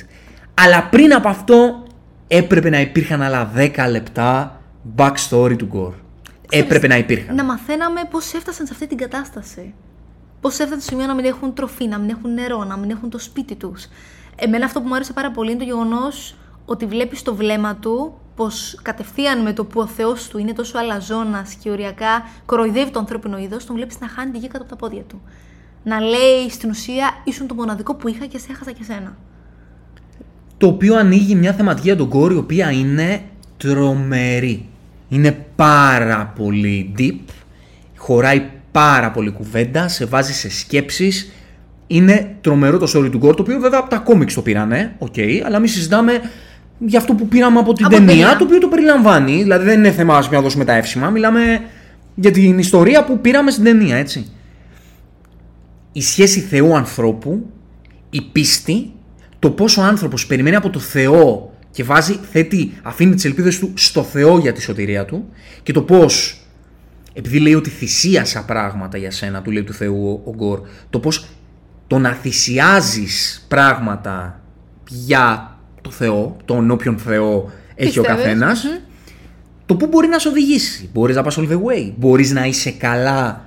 Αλλά πριν από αυτό έπρεπε να υπήρχαν άλλα 10 λεπτά backstory του Gore. Έπρεπε να υπήρχαν. Να μαθαίναμε πώς έφτασαν σε αυτή την κατάσταση. Πώς έφτασαν στο σημείο να μην έχουν τροφή, να μην έχουν νερό, να μην έχουν το σπίτι τους. Εμένα αυτό που μου άρεσε πάρα πολύ είναι το γεγονός ότι βλέπεις το βλέμμα του πως κατευθείαν με το που ο Θεός του είναι τόσο αλαζόνας και οριακά κοροϊδεύει το ανθρώπινο είδος, τον βλέπεις να χάνει τη γη κάτω από τα πόδια του. Να λέει στην ουσία ήσουν το μοναδικό που είχα και σε έχασα και σένα. Το οποίο ανοίγει μια θεματική για τον Gore η οποία είναι τρομερή. Είναι πάρα πολύ deep, χωράει πάρα πολύ κουβέντα, σε βάζει σε σκέψεις. Είναι τρομερό το story του Gore, το οποίο βέβαια από τα κόμιξ το πήρανε, οκ, αλλά μην συζητάμε για αυτό που πήραμε από την Από την ταινία, ταινία. το οποίο το περιλαμβάνει. Δηλαδή δεν είναι θέμα ας πούμε, να δώσουμε τα εύσημα, μιλάμε για την ιστορία που πήραμε στην ταινία, έτσι. Η σχέση Θεού-ανθρώπου, η πίστη, το πόσο ο άνθρωπος περιμένει από το Θεό και βάζει, θέτει, αφήνει τις ελπίδες του στο Θεό για τη σωτηρία του και το πώς, επειδή λέει ότι θυσίασα πράγματα για σένα, του λέει του Θεού ο, ο Γκορ, το πώς το να θυσιάζεις πράγματα για το Θεό, τον όποιον Θεό έχει ο Πιστεύεις, καθένας, μμμ. το πού μπορεί να σε οδηγήσει. Μπορείς να πας all the way. Μπορείς να είσαι καλά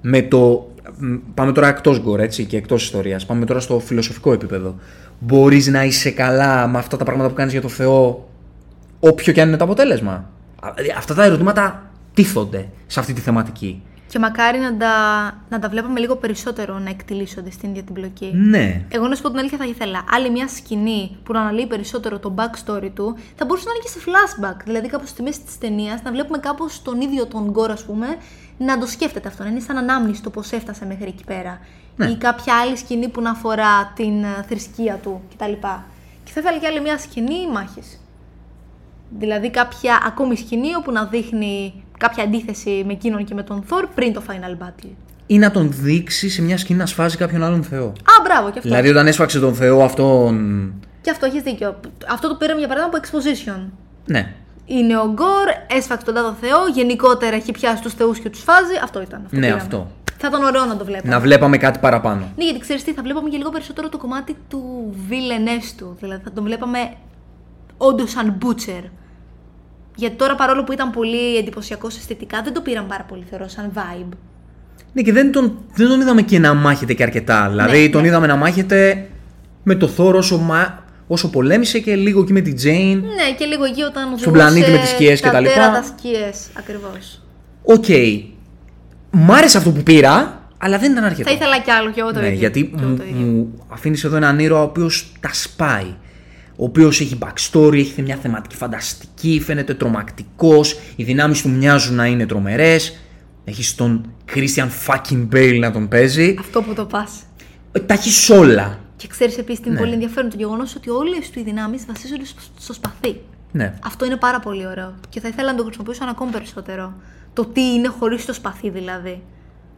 με το... μ, Πάμε τώρα εκτός γκορ, έτσι, και εκτός ιστορίας. Πάμε τώρα στο φιλοσοφικό επίπεδο. Μπορείς να είσαι καλά με αυτά τα πράγματα που κάνεις για το Θεό, όποιο και αν είναι το αποτέλεσμα. Α, δηλαδή, Αυτά τα ερωτήματα τίθονται σε αυτή τη θεματική. Και μακάρι να τα, να τα βλέπαμε λίγο περισσότερο να εκτιλήσονται στην ίδια την πλοκή. Ναι. Εγώ να σου πω την αλήθεια θα ήθελα άλλη μια σκηνή που να αναλύει περισσότερο το backstory του θα μπορούσε να είναι και σε flashback. Δηλαδή κάπως στη μέση της ταινίας να βλέπουμε κάπως τον ίδιο τον Γκορ ας πούμε να το σκέφτεται αυτό, να είναι σαν ανάμνηση το πώς έφτασε μέχρι εκεί πέρα. Ναι. Ή κάποια άλλη σκηνή που να αφορά την ε, θρησκεία του κτλ. Και θα ήθελα και άλλη μια σκηνή μάχης. Δηλαδή κάποια ακόμη σκηνή όπου να δείχνει κάποια αντίθεση με εκείνον και με τον Θόρ πριν το Final Battle. Ή να τον δείξει σε μια σκηνή να σφάζει κάποιον άλλον θεό. Α, μπράβο, και αυτό. Δηλαδή όταν έσφαξε τον θεό αυτόν. Και αυτό έχεις δίκιο. Αυτό το πήραμε για παράδειγμα από exposition. Ναι. Είναι ο Γκορ, έσφαξε τον τάδο Θεό, γενικότερα έχει πιάσει τους θεούς και τους φάζει. Αυτό ήταν. Αυτό Ναι, πήραμε. αυτό. Θα ήταν ωραίο να το βλέπαμε. Να βλέπαμε κάτι παραπάνω. Ναι, γιατί ξέρεις τι, θα βλέπαμε και λίγο περισσότερο το κομμάτι του villainess του. Δηλαδή θα τον βλέπαμε όντως σαν butcher. Γιατί τώρα παρόλο που ήταν πολύ εντυπωσιακός αισθητικά, δεν το πήραν πάρα πολύ θεωρώ σαν vibe. Ναι, και δεν τον, δεν τον είδαμε και να μάχεται και αρκετά. Δηλαδή Ναι, τον ναι. είδαμε να μάχεται με το θόρο όσο, μα- όσο πολέμησε και λίγο και με την Τζέιν. Ναι, και λίγο εκεί όταν Στον πλανήτη με τις σκιές τα και τα λοιπά. τέρατα σκιές, ακριβώς. Οκ. Μ' άρεσε αυτό που πήρα, αλλά δεν ήταν αρκετό. Θα ήθελα κι άλλο κι εγώ το ναι, ίδιο. γιατί Κι εγώ μου, το ίδιο. μου αφήνεις εδώ έναν ήρωα ο οποίος τα σπάει. Ο οποίος έχει backstory, έχει μια θεματική φανταστική, φαίνεται τρομακτικός, οι δυνάμεις του μοιάζουν να είναι τρομερές. Έχεις τον Christian fucking Bale να τον παίζει. Αυτό που το πας. Ε, Τα έχεις όλα. Και ξέρεις επίσης τι είναι Ναι. πολύ ενδιαφέρον το γεγονός ότι όλες του οι δυνάμεις βασίζονται στο, στο σπαθί. Ναι. Αυτό είναι πάρα πολύ ωραίο. Και θα ήθελα να το χρησιμοποιήσω ακόμη περισσότερο. Το τι είναι χωρίς το σπαθί δηλαδή.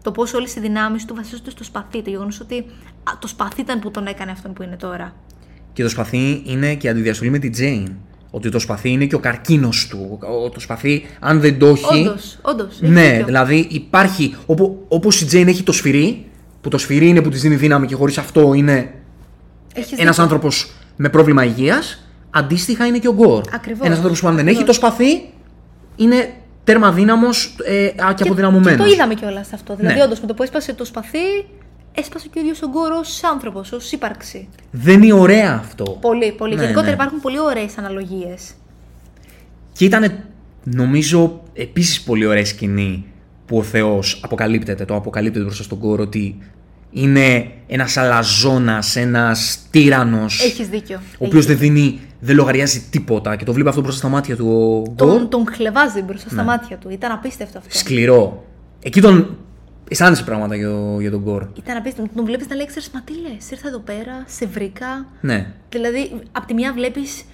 Το πώς όλες οι δυνάμεις του βασίζονται στο σπαθί. Το γεγονός ότι α, το σπαθί ήταν που τον έκανε αυτόν που είναι τώρα. Και το σπαθί είναι και αντιδιαστολή με την Jane. Ότι το σπαθί είναι και ο καρκίνος του. Ο- Το σπαθί, αν δεν το έχει. Όντως, όντως. Ναι, δηλαδή υπάρχει. Όπως η Jane έχει το σφυρί, που το σφυρί είναι που της δίνει δύναμη και χωρίς αυτό είναι Έχεις ένας δίκιο. άνθρωπος με πρόβλημα υγείας. Αντίστοιχα είναι και ο Γκορ. Ακριβώς. Ένας άνθρωπος που αν δεν έχει Ακριβώς. το σπαθί είναι τέρμα δύναμος ε, α, και Και αποδυναμωμένος. το είδαμε κιόλας αυτό. Δηλαδή, Ναι. όντως με το που έσπασε το σπαθί, έσπασε και ο ίδιος ο γκόρος ως άνθρωπος, ως ύπαρξη. Δεν είναι ωραία αυτό. Πολύ, πολύ. Ναι, Γενικότερα ναι. υπάρχουν πολύ ωραίες αναλογίες. Και ήταν, νομίζω, επίσης πολύ ωραία σκηνή που ο Θεός αποκαλύπτεται, το αποκαλύπτεται μπροστά στον κόρο ότι είναι ένας αλαζόνας, ένας τύρανος. Έχεις δίκιο. Ο οποίος δεν δίνει, δεν λογαριάζει τίποτα και το βλέπει αυτό μπροστά στα μάτια του ο Γκορ. Τον, τον χλεβάζει μπροστά Ναι. στα μάτια του. Ήταν απίστευτο αυτό. Σκληρό. Εκεί τον. Αισθάνεσαι πράγματα για, το- για τον Γκορ. Ήταν απίστευτο. Τον βλέπεις να λέει: Ξέρεις, μα τι λες, ήρθα εδώ πέρα, σε βρήκα. Ναι. Δηλαδή, απ' τη μια βλέπεις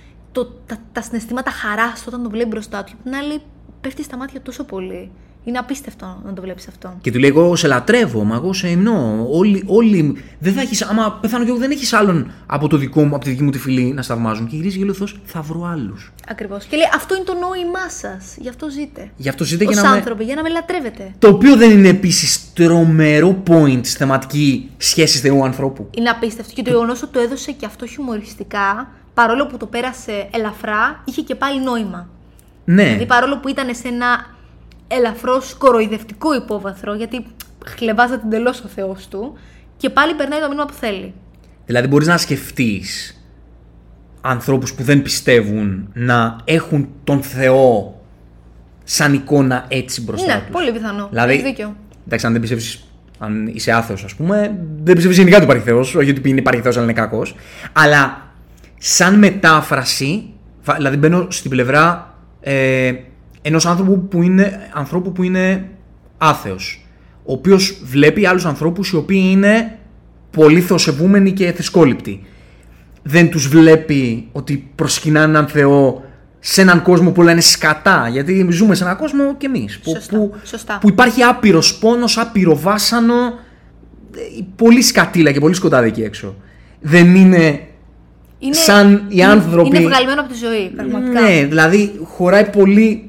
τα, τα συναισθήματα χαράς όταν τον βλέπει μπροστά του, και απ' την άλλη πέφτει στα μάτια τόσο πολύ. Είναι απίστευτο να το βλέπεις αυτό. Και του λέει: Εγώ σε λατρεύω, μα εγώ σε εμνώ. Όλοι, όλοι. Δεν θα έχεις, άμα πεθάνω κι εγώ, δεν έχεις άλλον από, το δικό μου, από τη δική μου τη φυλή να σταυμάζουν. Και γυρίζει γελίο Θεός, θα βρω άλλους. Ακριβώς. Και λέει: Αυτό είναι το νόημά σας. Γι' αυτό ζείτε. Γι' αυτό ζείτε Ω για να. με- άνθρωποι, για να με λατρεύετε. Το οποίο δεν είναι επίσης τρομερό point στη θεματική σχέση Θεού ανθρώπου. Είναι απίστευτο. Και το γεγονός ότι το έδωσε και αυτό χιουμοριστικά, παρόλο που το πέρασε ελαφρά, είχε και πάλι νόημα. Ναι. Δηλαδή, παρόλο που ήταν σε ένα ελαφρώς κοροϊδευτικό υπόβαθρο, γιατί χλεβάζεται εντελώ ο Θεός του, και πάλι περνάει το μήνυμα που θέλει. Δηλαδή μπορείς να σκεφτείς ανθρώπους που δεν πιστεύουν να έχουν τον Θεό σαν εικόνα έτσι μπροστά ναι, τους. πολύ πιθανό. Δηλαδή, Έχεις δίκιο. Εντάξει, αν δεν πιστεύεις, αν είσαι άθεος ας πούμε, δεν πιστεύεις γενικά ότι υπάρχει Θεός, όχι ότι υπάρχει Θεός αλλά είναι κακός, αλλά σαν μετάφραση, φα- δηλαδή μπαίνω στην πλευρά ε, ενός άνθρωπου που είναι, ανθρώπου που είναι άθεος, ο οποίος βλέπει άλλους ανθρώπους οι οποίοι είναι πολύ θεοσεβούμενοι και θρησκόληπτοι. Δεν τους βλέπει ότι προσκυνάνε έναν Θεό σε έναν κόσμο που όλα είναι σκατά. Γιατί ζούμε σε έναν κόσμο κι εμείς. Που, Σωστά, που, σωστά. που υπάρχει άπειρος πόνος, άπειρο βάσανο, ε, πολύ σκατήλα και πολύ σκοτάδι εκεί έξω. Δεν είναι, Είναι, σαν οι είναι- άνθρωποι... Είναι βγαλμένο από τη ζωή, πραγματικά. Ναι, δηλαδή χωράει πολύ,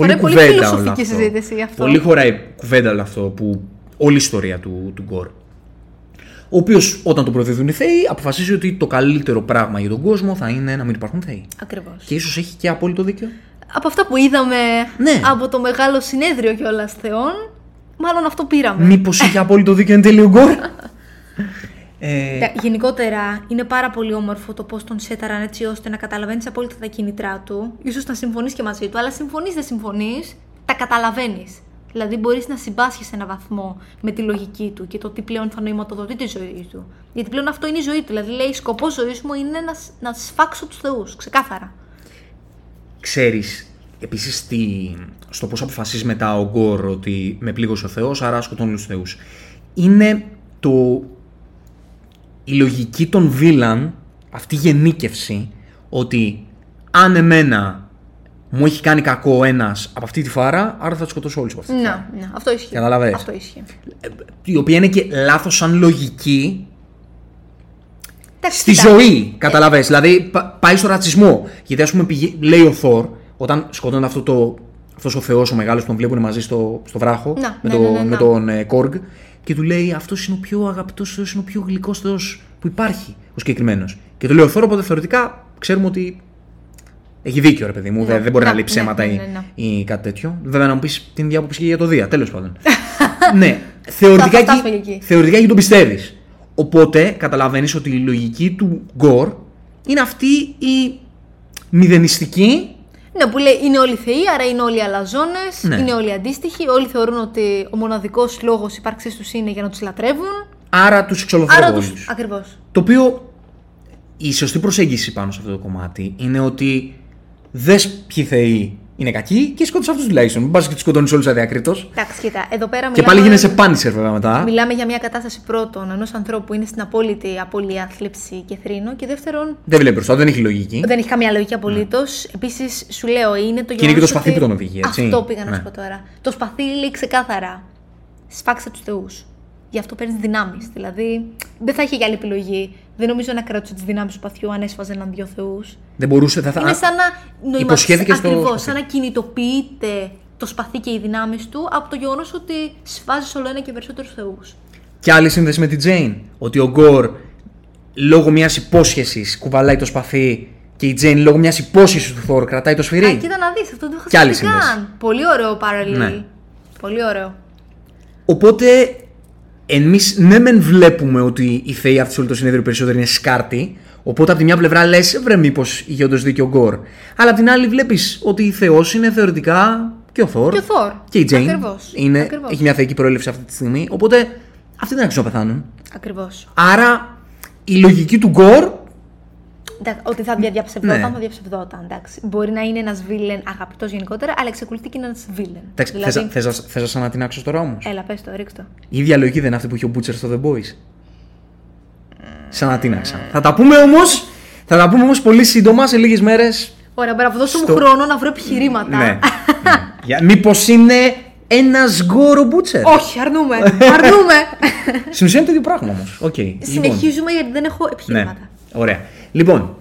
Χωράει πολύ κουβέντα όλο φιλοσοφική αυτό. συζήτηση γι' αυτό. Πολύ χωράει κουβέντα όλο αυτό, που, όλη η ιστορία του, του Γκορ. Ο οποίος όταν τον προδίδουν οι Θεοί αποφασίζει ότι το καλύτερο πράγμα για τον κόσμο θα είναι να μην υπάρχουν Θεοί. Ακριβώς. Και ίσως έχει και απόλυτο δίκιο. Από αυτά που είδαμε Ναι. από το μεγάλο συνέδριο κιόλας Θεών, μάλλον αυτό πήραμε. Μήπως έχει απόλυτο δίκιο εν τέλει ο Γκορ. ε, Ε, Γενικότερα είναι πάρα πολύ όμορφο το πώς τον σέταραν έτσι ώστε να καταλαβαίνεις απόλυτα τα κίνητρά του. ίσως να συμφωνείς και μαζί του, αλλά συμφωνείς δεν συμφωνείς, τα καταλαβαίνεις. Δηλαδή μπορείς να συμπάσχεις σε έναν βαθμό με τη λογική του και το τι πλέον θα νοηματοδοτεί τη ζωή του. Γιατί πλέον αυτό είναι η ζωή του. Δηλαδή λέει: Σκοπός ζωής μου είναι να, σ- να σφάξω τους Θεούς. Ξεκάθαρα. ξέρεις επίσης τι, στο πώς αποφασίζεις μετά ο Γκορ ότι με πλήγωσε ο Θεός, άρα σκοτώνω όλους τους θεούς. Είναι το, η λογική των βίλαν, αυτή η γενίκευση, ότι αν εμένα μου έχει κάνει κακό ένας από αυτή τη φάρα, άρα θα τους σκοτώσω όλους από αυτή τη φάρα. Ναι, ναι, αυτό ισχύει. Καταλαβες; Αυτό ισχύει. Η οποία είναι και λάθος σαν λογική Εντάξει, στη κοίτα, ζωή. Καταλαβες; Δηλαδή πα- πάει στο ρατσισμό. Γιατί ας πούμε πηγε- λέει ο Θόρ, όταν σκοτώνει αυτό το. αυτός ο Θεός ο μεγάλος που τον βλέπουν μαζί στο, στο βράχο Να, με, ναι, το, ναι, ναι, ναι. με τον ε, Κόργ και του λέει αυτός είναι ο πιο αγαπητός Θεό, είναι ο πιο γλυκός Θεός που υπάρχει ο συγκεκριμένος. Και του λέει ο Θόρ, οπότε θεωρητικά ξέρουμε ότι έχει δίκιο ρε παιδί μου, δεν, δεν μπορεί Ναι, να λέει ναι, ψέματα ναι, ή, ναι, ναι. ή κάτι τέτοιο. Βέβαια να μου πεις την ίδια άποψη και για το Δία, τέλος πάντων. ναι, θεωρητικά, Θα φτάσουμε εκεί, εκεί. θεωρητικά εκεί τον πιστεύεις. Οπότε καταλαβαίνεις ότι η λογική του Γκορ είναι αυτή η μηδενιστική. Ναι, που λέει είναι όλοι θεοί, άρα είναι όλοι αλαζόνες, Ναι. είναι όλοι αντίστοιχοι. Όλοι θεωρούν ότι ο μοναδικός λόγος ύπαρξής τους είναι για να τους λατρεύουν. Άρα τους εξολοθρεύω Άρα τους. όλους. Ακριβώς. Το οποίο η σωστή προσέγγιση πάνω σε αυτό το κομμάτι είναι ότι δες ποιοι θεοί είναι κακοί και σκότωσε αυτούς τουλάχιστον. Μην πας και τους σκοτώνεις όλους αδιακρίτω. Εντάξει, κοίτα, εδώ πέρα Και μιλάμε, πάλι γίνεσαι πάνισερ βέβαια μετά. μιλάμε για μια κατάσταση πρώτον ενός ανθρώπου που είναι στην απόλυτη απώλεια θλίψη και θρήνο και δεύτερον Δεν βλέπει μπροστά, δεν έχει λογική. δεν έχει καμία λογική απολύτως. Επίσης, σου λέω, είναι το Ναι. Και είναι και γεγονός το σπαθί ότι- που τον οδηγεί, έτσι. Αυτό πήγα να Ναι. σου πω τώρα. Το σπαθί λέει ξεκάθαρα. Σφάξε τους θεούς. Γι' αυτό παίρνεις δυνάμεις. Δηλαδή, δεν θα είχε και άλλη επιλογή. Δεν νομίζω να κράτησε τι δυνάμεις του σπαθιού αν έσφαζε έναν δύο θεούς. Δεν μπορούσε. Θα, θα... Είναι σαν να υποσχέθηκε στο ακριβώς, σπαθί. σαν να κινητοποιείται το σπαθί και οι δυνάμεις του από το γεγονός ότι σφάζεις όλο ένα και περισσότερους θεούς. Και άλλη σύνδεση με την Τζέιν. Ότι ο Γκορ λόγω μιας υπόσχεσης κουβαλάει το σπαθί και η Τζέιν λόγω μιας υπόσχεσης του Θόρ κρατάει το σφυρί. Α, κοίτα να δεις, αυτό δεν το είχα Κι άλλη σκεφτεί σύνδεση. καν. Πολύ ωραίο parallel. Ναι. Πολύ ωραίο. Οπότε εμείς ναι, μεν βλέπουμε ότι οι θεοί αυτή όλο το συνέδριο περισσότερο είναι σκάρτη. Οπότε από τη μια πλευρά λες, βρε μήπως είχε όντως δίκιο ο Γκορ. Αλλά απ' την άλλη βλέπεις ότι η Θεός είναι θεωρητικά και ο Θόρ. Και ο Θόρ. Και η Τζέιν. Ακριβώς. Είναι, Ακριβώς. Έχει μια θεϊκή προέλευση αυτή τη στιγμή. Οπότε αυτοί δεν αξίζουν να πεθάνουν. Ακριβώς. Άρα η λογική του Γκορ Ότι θα δια- διαψευδόταν, Ναι. θα διαψευδόταν. Εντάξει. Μπορεί να είναι ένας βίλεν αγαπητός γενικότερα, αλλά εξακολουθεί και να είναι ένας βίλεν. Εντάξει, θες, να- θες, να- θες να σαν να την άξω τώρα όμω. Έλα, πες το, ρίξ το. Η ίδια λογική δεν είναι αυτή που είχε ο Μπούτσερ στο The Boys. Σαν να την άξα. Θα τα πούμε όμως. Θα τα πούμε όμως πολύ σύντομα σε λίγες μέρες. Ωραία, μπράβο, δώσε Στο- μου χρόνο να βρω επιχειρήματα. ναι. Μήπως είναι ένας γκόρο Μπούτσερ; Όχι, αρνούμε. αρνούμε. Στην ουσία είναι το ίδιο πράγμα όμως. Okay. Συνεχίζουμε γιατί δεν έχω Ναι. επιχειρήματα. Ωραία. Λοιπόν.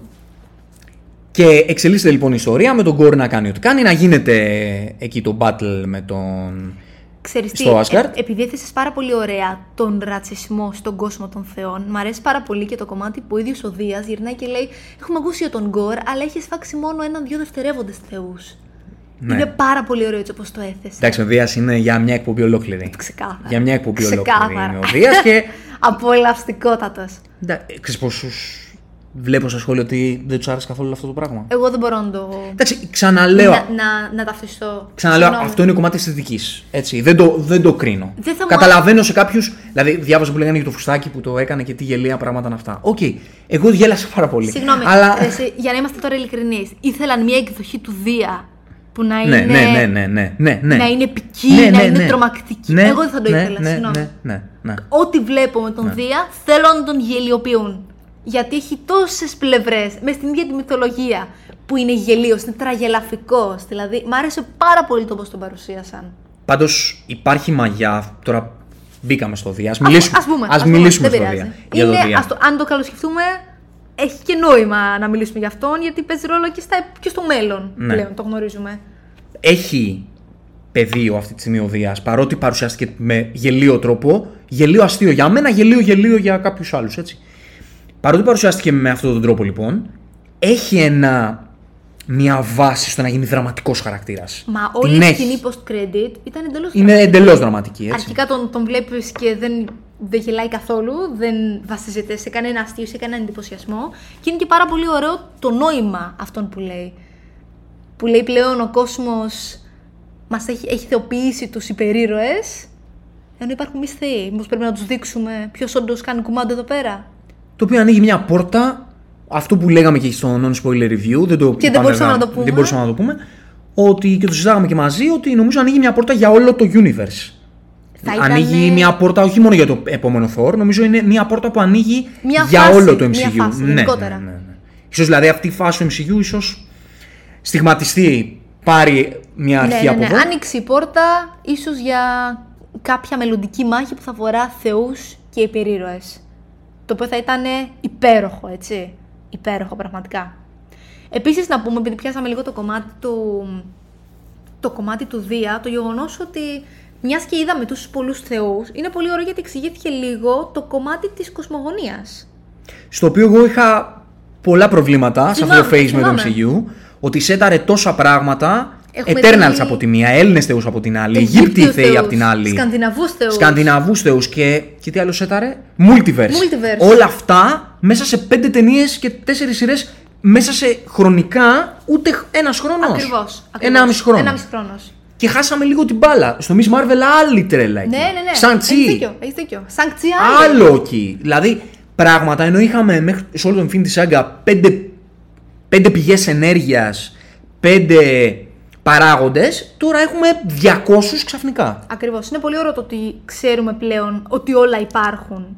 Και εξελίσσεται λοιπόν η ιστορία με τον Γκόρ να κάνει ό,τι κάνει, να γίνεται εκεί το battle με τον. Ξέρεις τι, Στο Asgard. ε, επειδή έθεσες πάρα πολύ ωραία τον ρατσισμό στον κόσμο των θεών, μου αρέσει πάρα πολύ και το κομμάτι που ο ίδιος ο Δίας γυρνάει και λέει «Έχουμε ακούσει για τον Γκορ, αλλά έχεις σφάξει μόνο έναν-δυο δευτερεύοντες θεούς». Ναι. Είναι πάρα πολύ ωραίο έτσι όπως το έθεσες. Εντάξει, ο Δίας είναι για μια εκπομπή ολόκληρη. Ξεκάθαρα. Για μια εκπομπή ολόκληρη Ξεκάθαρα. είναι ο Δίας και Απολαυστικότατος. Ξέρεις πόσους βλέπω στα σχόλια ότι δεν τους άρεσε καθόλου αυτό το πράγμα. Εγώ δεν μπορώ να το... Εντάξει, ξαναλέω. Να, να, να ταυτιστώ. Ξαναλέω, Συγγνώμη. αυτό είναι κομμάτι αισθητική. Έτσι, δεν το, δεν το κρίνω. Δεν θα μου Καταλαβαίνω σε κάποιους. Δηλαδή, διάβαζα που λέγανε για το φουστάκι που το έκανε και τι γελία πράγματα είναι αυτά. Οκ, εγώ γέλασα πάρα πολύ. Συγγνώμη, Αλλά... ρε, εσύ, για να είμαστε τώρα ειλικρινείς. Ήθελαν μια εκδοχή του Δία που να Ναι, είναι, ναι, ναι, ναι, ναι, ναι, ναι. να είναι επική, Ναι, να ναι, είναι ναι. τρομακτική. Ναι, Εγώ δεν θα το ναι, ήθελα, ναι, συγγνώμη. Ναι, ναι, ναι. Ό,τι βλέπω με τον Δία θέλω να τον γελιοποιούν. Γιατί έχει τόσες πλευρές μες στην ίδια τη μυθολογία που είναι γελίος, είναι τραγελαφικός. Δηλαδή, μ' άρεσε πάρα πολύ το πώς τον παρουσίασαν. Πάντως υπάρχει μαγιά. Τώρα μπήκαμε στο Δία. Α μιλήσουμε, ας πούμε, ας ας πούμε, μιλήσουμε δεν στο πειράζει. Δία. Για το Είναι, Δία. ας το, αν το καλοσκεφτούμε, έχει και νόημα να μιλήσουμε για αυτόν, γιατί παίζει ρόλο και, στα, και στο μέλλον Ναι. πλέον, το γνωρίζουμε. Έχει πεδίο αυτή τη στιγμή ο Δίας. Παρότι παρουσιάστηκε με γελίο τρόπο, γελίο αστείο για μένα, γελίο γελίο για κάποιους άλλους. Έτσι. Παρότι παρουσιάστηκε με αυτόν τον τρόπο λοιπόν, έχει ένα, μια βάση στο να γίνει δραματικός χαρακτήρας. Μα όλη η σκηνή post-credit ήταν εντελώς Είναι εντελώς δραματική. Έτσι. Αρχικά τον, τον βλέπεις και δεν, δεν γελάει καθόλου, δεν βασίζεται σε κανένα αστείο, σε κανένα εντυπωσιασμό. Και είναι και πάρα πολύ ωραίο το νόημα αυτών που λέει. Που λέει πλέον ο κόσμος μας έχει, έχει θεοποιήσει τους υπερήρωες, ενώ υπάρχουν εμεί θεοί. Μήπως πρέπει να τους δείξουμε ποιος όντως κάνει κουμάντο εδώ πέρα. Το οποίο ανοίγει μια πόρτα, αυτό που λέγαμε και στο non-spoiler review, δεν το Και δεν είπαμε μπορούσαμε να- να το πούμε. Δεν μπορούσαμε να το πούμε. Ότι και το συζητάγαμε και μαζί, ότι νομίζω ανοίγει μια πόρτα για όλο το universe. Θα ήταν- Ανοίγει μια πόρτα όχι μόνο για το επόμενο Thor, νομίζω είναι μια πόρτα που ανοίγει Μια για φάση, όλο το MCU. μια φάση, ναι, γενικότερα. ναι, ναι, ναι. Ίσως δηλαδή αυτή η φάση του MCU ίσως στιγματιστεί πάρει μια αρχή ναι, ναι, από ναι. εδώ. Άνοιξε η πόρτα ίσως για κάποια μελλοντική μάχη που θα αφορά θεούς και υπερήρωες. Το οποίο θα ήταν υπέροχο, έτσι. Υπέροχο πραγματικά. Επίσης να πούμε, επειδή πιάσαμε λίγο το κομμάτι του, το κομμάτι του Δία, το γεγονός ότι μιας και είδαμε τόσους πολλούς θεούς, είναι πολύ ωραίο γιατί εξηγήθηκε λίγο το κομμάτι της κοσμογονίας. Στο οποίο εγώ είχα πολλά προβλήματα σε αυτό το Θυμάμαι, phase με το θυμάμαι. MCU. Ότι σέταρε τόσα πράγματα. Έχουμε Eternals δει- από τη μία, Έλληνες θεούς από την άλλη, Αιγύπτιοι Αιγύπτιους θεοί θεούς, από την άλλη. Σκανδιναβούς θεούς. Σκανδιναβούς θεούς και. Και τι άλλο σέταρε. Multiverse. Multiverse. Όλα αυτά μέσα σε πέντε ταινίες και τέσσερις σειρές. Μέσα σε χρονικά ούτε ένας χρόνος. Ακριβώς. Ένα μισή χρόνο. Ένα μισή χρόνος. Και χάσαμε λίγο την μπάλα. Στο Miss Marvel άλλη τρέλα. εκεί. Ναι, ναι, ναι. Σαν Έχεις τσι. δίκιο. Έχεις δίκιο. Σαν τσι άλλο. Άλλο εκεί. Δηλαδή, πράγματα ενώ είχαμε μέχρι σε όλο τον Infinity Saga πέντε, πέντε πηγές ενέργειας, πέντε παράγοντες, τώρα έχουμε 200 ξαφνικά. Ακριβώς. Είναι πολύ ωραίο το ότι ξέρουμε πλέον ότι όλα υπάρχουν.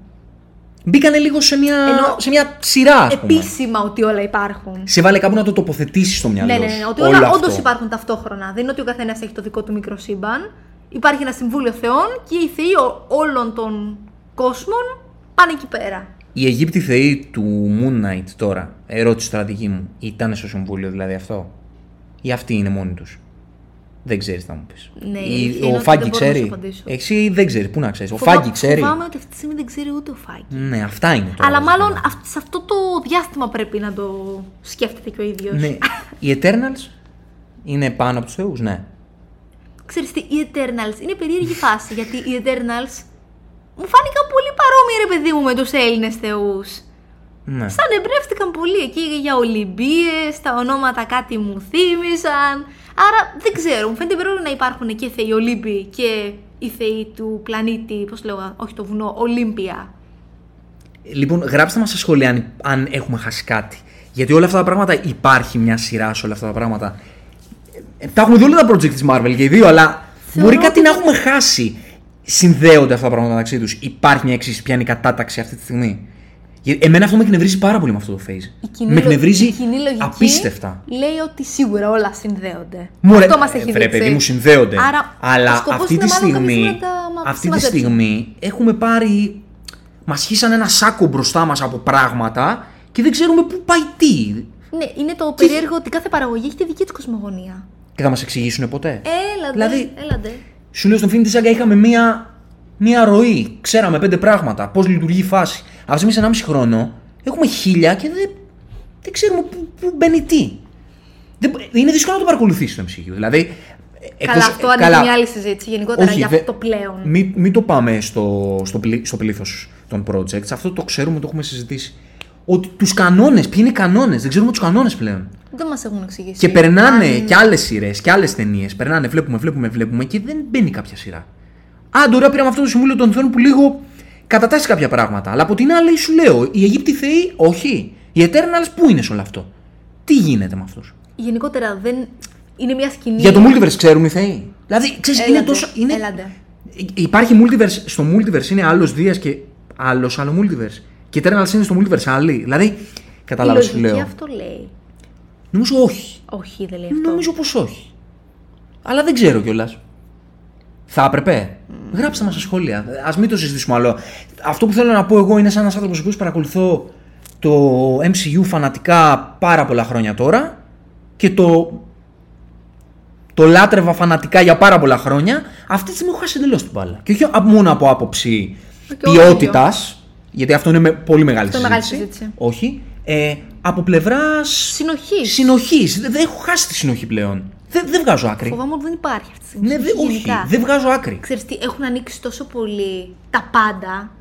Μπήκανε λίγο σε μια, Ενώ- σε μια σειρά, ας πούμε. Επίσημα ότι όλα υπάρχουν. Σε βάλε κάπου να το τοποθετήσεις στο μυαλό Ναι, ναι, σου. ναι. Ότι Όλο όλα αυτό. όντω υπάρχουν ταυτόχρονα. Δεν είναι ότι ο καθένας έχει το δικό του μικροσύμπαν. Υπάρχει ένα συμβούλιο θεών και οι θεοί ο- όλων των κόσμων πάνε εκεί πέρα. Οι Αιγύπτιοι θεοί του Moon Knight τώρα, ερώτηση τώρα δική μου, ήταν στο συμβούλιο δηλαδή αυτό; Ή αυτοί είναι μόνοι τους; Δεν ξέρεις, θα μου πεις. Ναι, η αλήθεια είναι ο ότι Φάγκη δεν μπορώ να σου ξέρει. απαντήσω. Εσύ δεν ξέρεις. Πού να ξέρεις. Ο Φοβά- Φάγκη ξέρει. Φοβάμαι ότι αυτή τη στιγμή δεν ξέρει ούτε ο Φάγκη. Ναι, αυτά είναι τώρα. Αλλά τα μάλλον ζητήματα. αυ- σε αυτό το διάστημα πρέπει να το σκέφτεται και ο ίδιος. Ναι. Οι Eternals είναι πάνω από τους θεούς, ναι. Ξέρεις τι, οι Eternals είναι περίεργη φάση γιατί οι Eternals μου φάνηκαν πολύ παρόμοιοι ρε παιδί μου με τους Έλληνες θεούς. ναι. Σαν εμπνεύστηκαν πολύ εκεί για Ολυμπίες, τα ονόματα κάτι μου θύμισαν. Άρα δεν ξέρω, μου φαίνεται περίεργο να υπάρχουν και θεοί Ολύμπιοι και οι θεοί του πλανήτη, πώς λέω, όχι το βουνό, Ολύμπια. Λοιπόν, γράψτε μας στα σχόλια αν, αν έχουμε χάσει κάτι. Γιατί όλα αυτά τα πράγματα υπάρχει μια σειρά σε όλα αυτά τα πράγματα. Ε, τα έχουμε δει όλα τα project της Marvel και οι δύο, αλλά Θεωρώ μπορεί κάτι ότι να έχουμε χάσει. Συνδέονται αυτά τα πράγματα μεταξύ τους. Υπάρχει μια εξή, ποια είναι η κατάταξη αυτή τη στιγμή. Γιατί εμένα αυτό με εκνευρίζει πάρα πολύ με αυτό το phase. Η κοινή, με λο- εκνευρίζει η κοινή λογική απίστευτα. λέει ότι σίγουρα όλα συνδέονται. Μωρέ, Αυτό μας ε, έχει βρε, δείξει. παιδί μου, συνδέονται. Άρα, ο Αλλά σκοπός αυτή είναι τη μάλλον κάποιος στιγμή, να τα μα- αυτή τη συμμαζέψει. στιγμή έχουμε πάρει. Μας χύσαν ένα σάκο μπροστά μας από πράγματα και δεν ξέρουμε πού πάει τι. Ναι, είναι το περίεργο ότι κάθε παραγωγή έχει τη δική τη κοσμογονία. Και θα μας εξηγήσουν ποτέ. Έλαντε, Δηλαδή- έλαντε. Σου λέω στον Infinity Saga είχαμε μία, μία ροή. Ξέραμε πέντε πράγματα. Πώς λειτουργεί η φάση. Αυτή τη στιγμή σε 1,5 χρόνο έχουμε χίλια και δεν, δεν ξέρουμε πού, πού μπαίνει τι. Δεν, είναι δύσκολο να το παρακολουθήσει το MCU. Δηλαδή. ε, Καλά, αυτό ανοίγει μια άλλη συζήτηση γενικότερα Όχι, για δε- αυτό πλέον. Μην, μην το πάμε στο, στο, πλή, στο πλήθος των projects. Αυτό το ξέρουμε, το έχουμε συζητήσει. Ότι τους κανόνες, ποιοι είναι οι κανόνες. Δεν ξέρουμε τους κανόνες πλέον. Δεν μας έχουν εξηγήσει. Και περνάνε Αν- και άλλες σειρές και άλλες ταινίες. Περνάνε, βλέπουμε, βλέπουμε, βλέπουμε και δεν μπαίνει κάποια σειρά. Α, τώρα πήραμε αυτό το συμβούλιο των Θεών που λίγο κατατάσσει κάποια πράγματα. Αλλά από την άλλη σου λέω, οι Αιγύπτιοι Θεοί, όχι. Οι Eternals πού είναι σε όλο αυτό; Τι γίνεται με αυτούς; Γενικότερα δεν. Είναι μια σκηνή. Για το multiverse ξέρουν οι Θεοί. Δηλαδή, ξέρεις, είναι Έλαντε, τόσο. Είναι... έλαντε. Υπάρχει multiverse. Στο multiverse είναι άλλος Δίας και άλλος άλλο multiverse. Και οι Eternals είναι στο multiverse άλλοι. Δηλαδή, Η καταλάβει σου λογική λέω. αυτό λέει. Νομίζω όχι. Όχι, δεν λέει αυτό. Νομίζω πως όχι. Αλλά δεν ξέρω κιόλας. Θα έπρεπε; Γράψτε μας στα σχόλια. Α μην το συζητήσουμε άλλο. Αυτό που θέλω να πω εγώ είναι σαν ένας άνθρωπος που παρακολουθώ το MCU φανατικά πάρα πολλά χρόνια τώρα και το. Το λάτρευα φανατικά για πάρα πολλά χρόνια. Αυτή τη στιγμή έχω χάσει εντελώς την μπάλα. Και όχι απ- μόνο από άποψη Και εγώ ποιότητας, γιατί αυτό είναι με πολύ μεγάλη Αυτό είναι μεγάλη συζήτηση. συζήτηση. Όχι. Ε, από πλευράς Συνοχής. συνοχής. Δεν έχω χάσει τη συνοχή πλέον. Δεν, δεν βγάζω άκρη. Φοβάμαι ότι δεν υπάρχει αυτή τη στιγμή. Ναι, δε, συνοχή όχι, γενικά. δεν βγάζω άκρη. Ξέρεις τι, έχουν ανοίξει τόσο πολύ τα πάντα.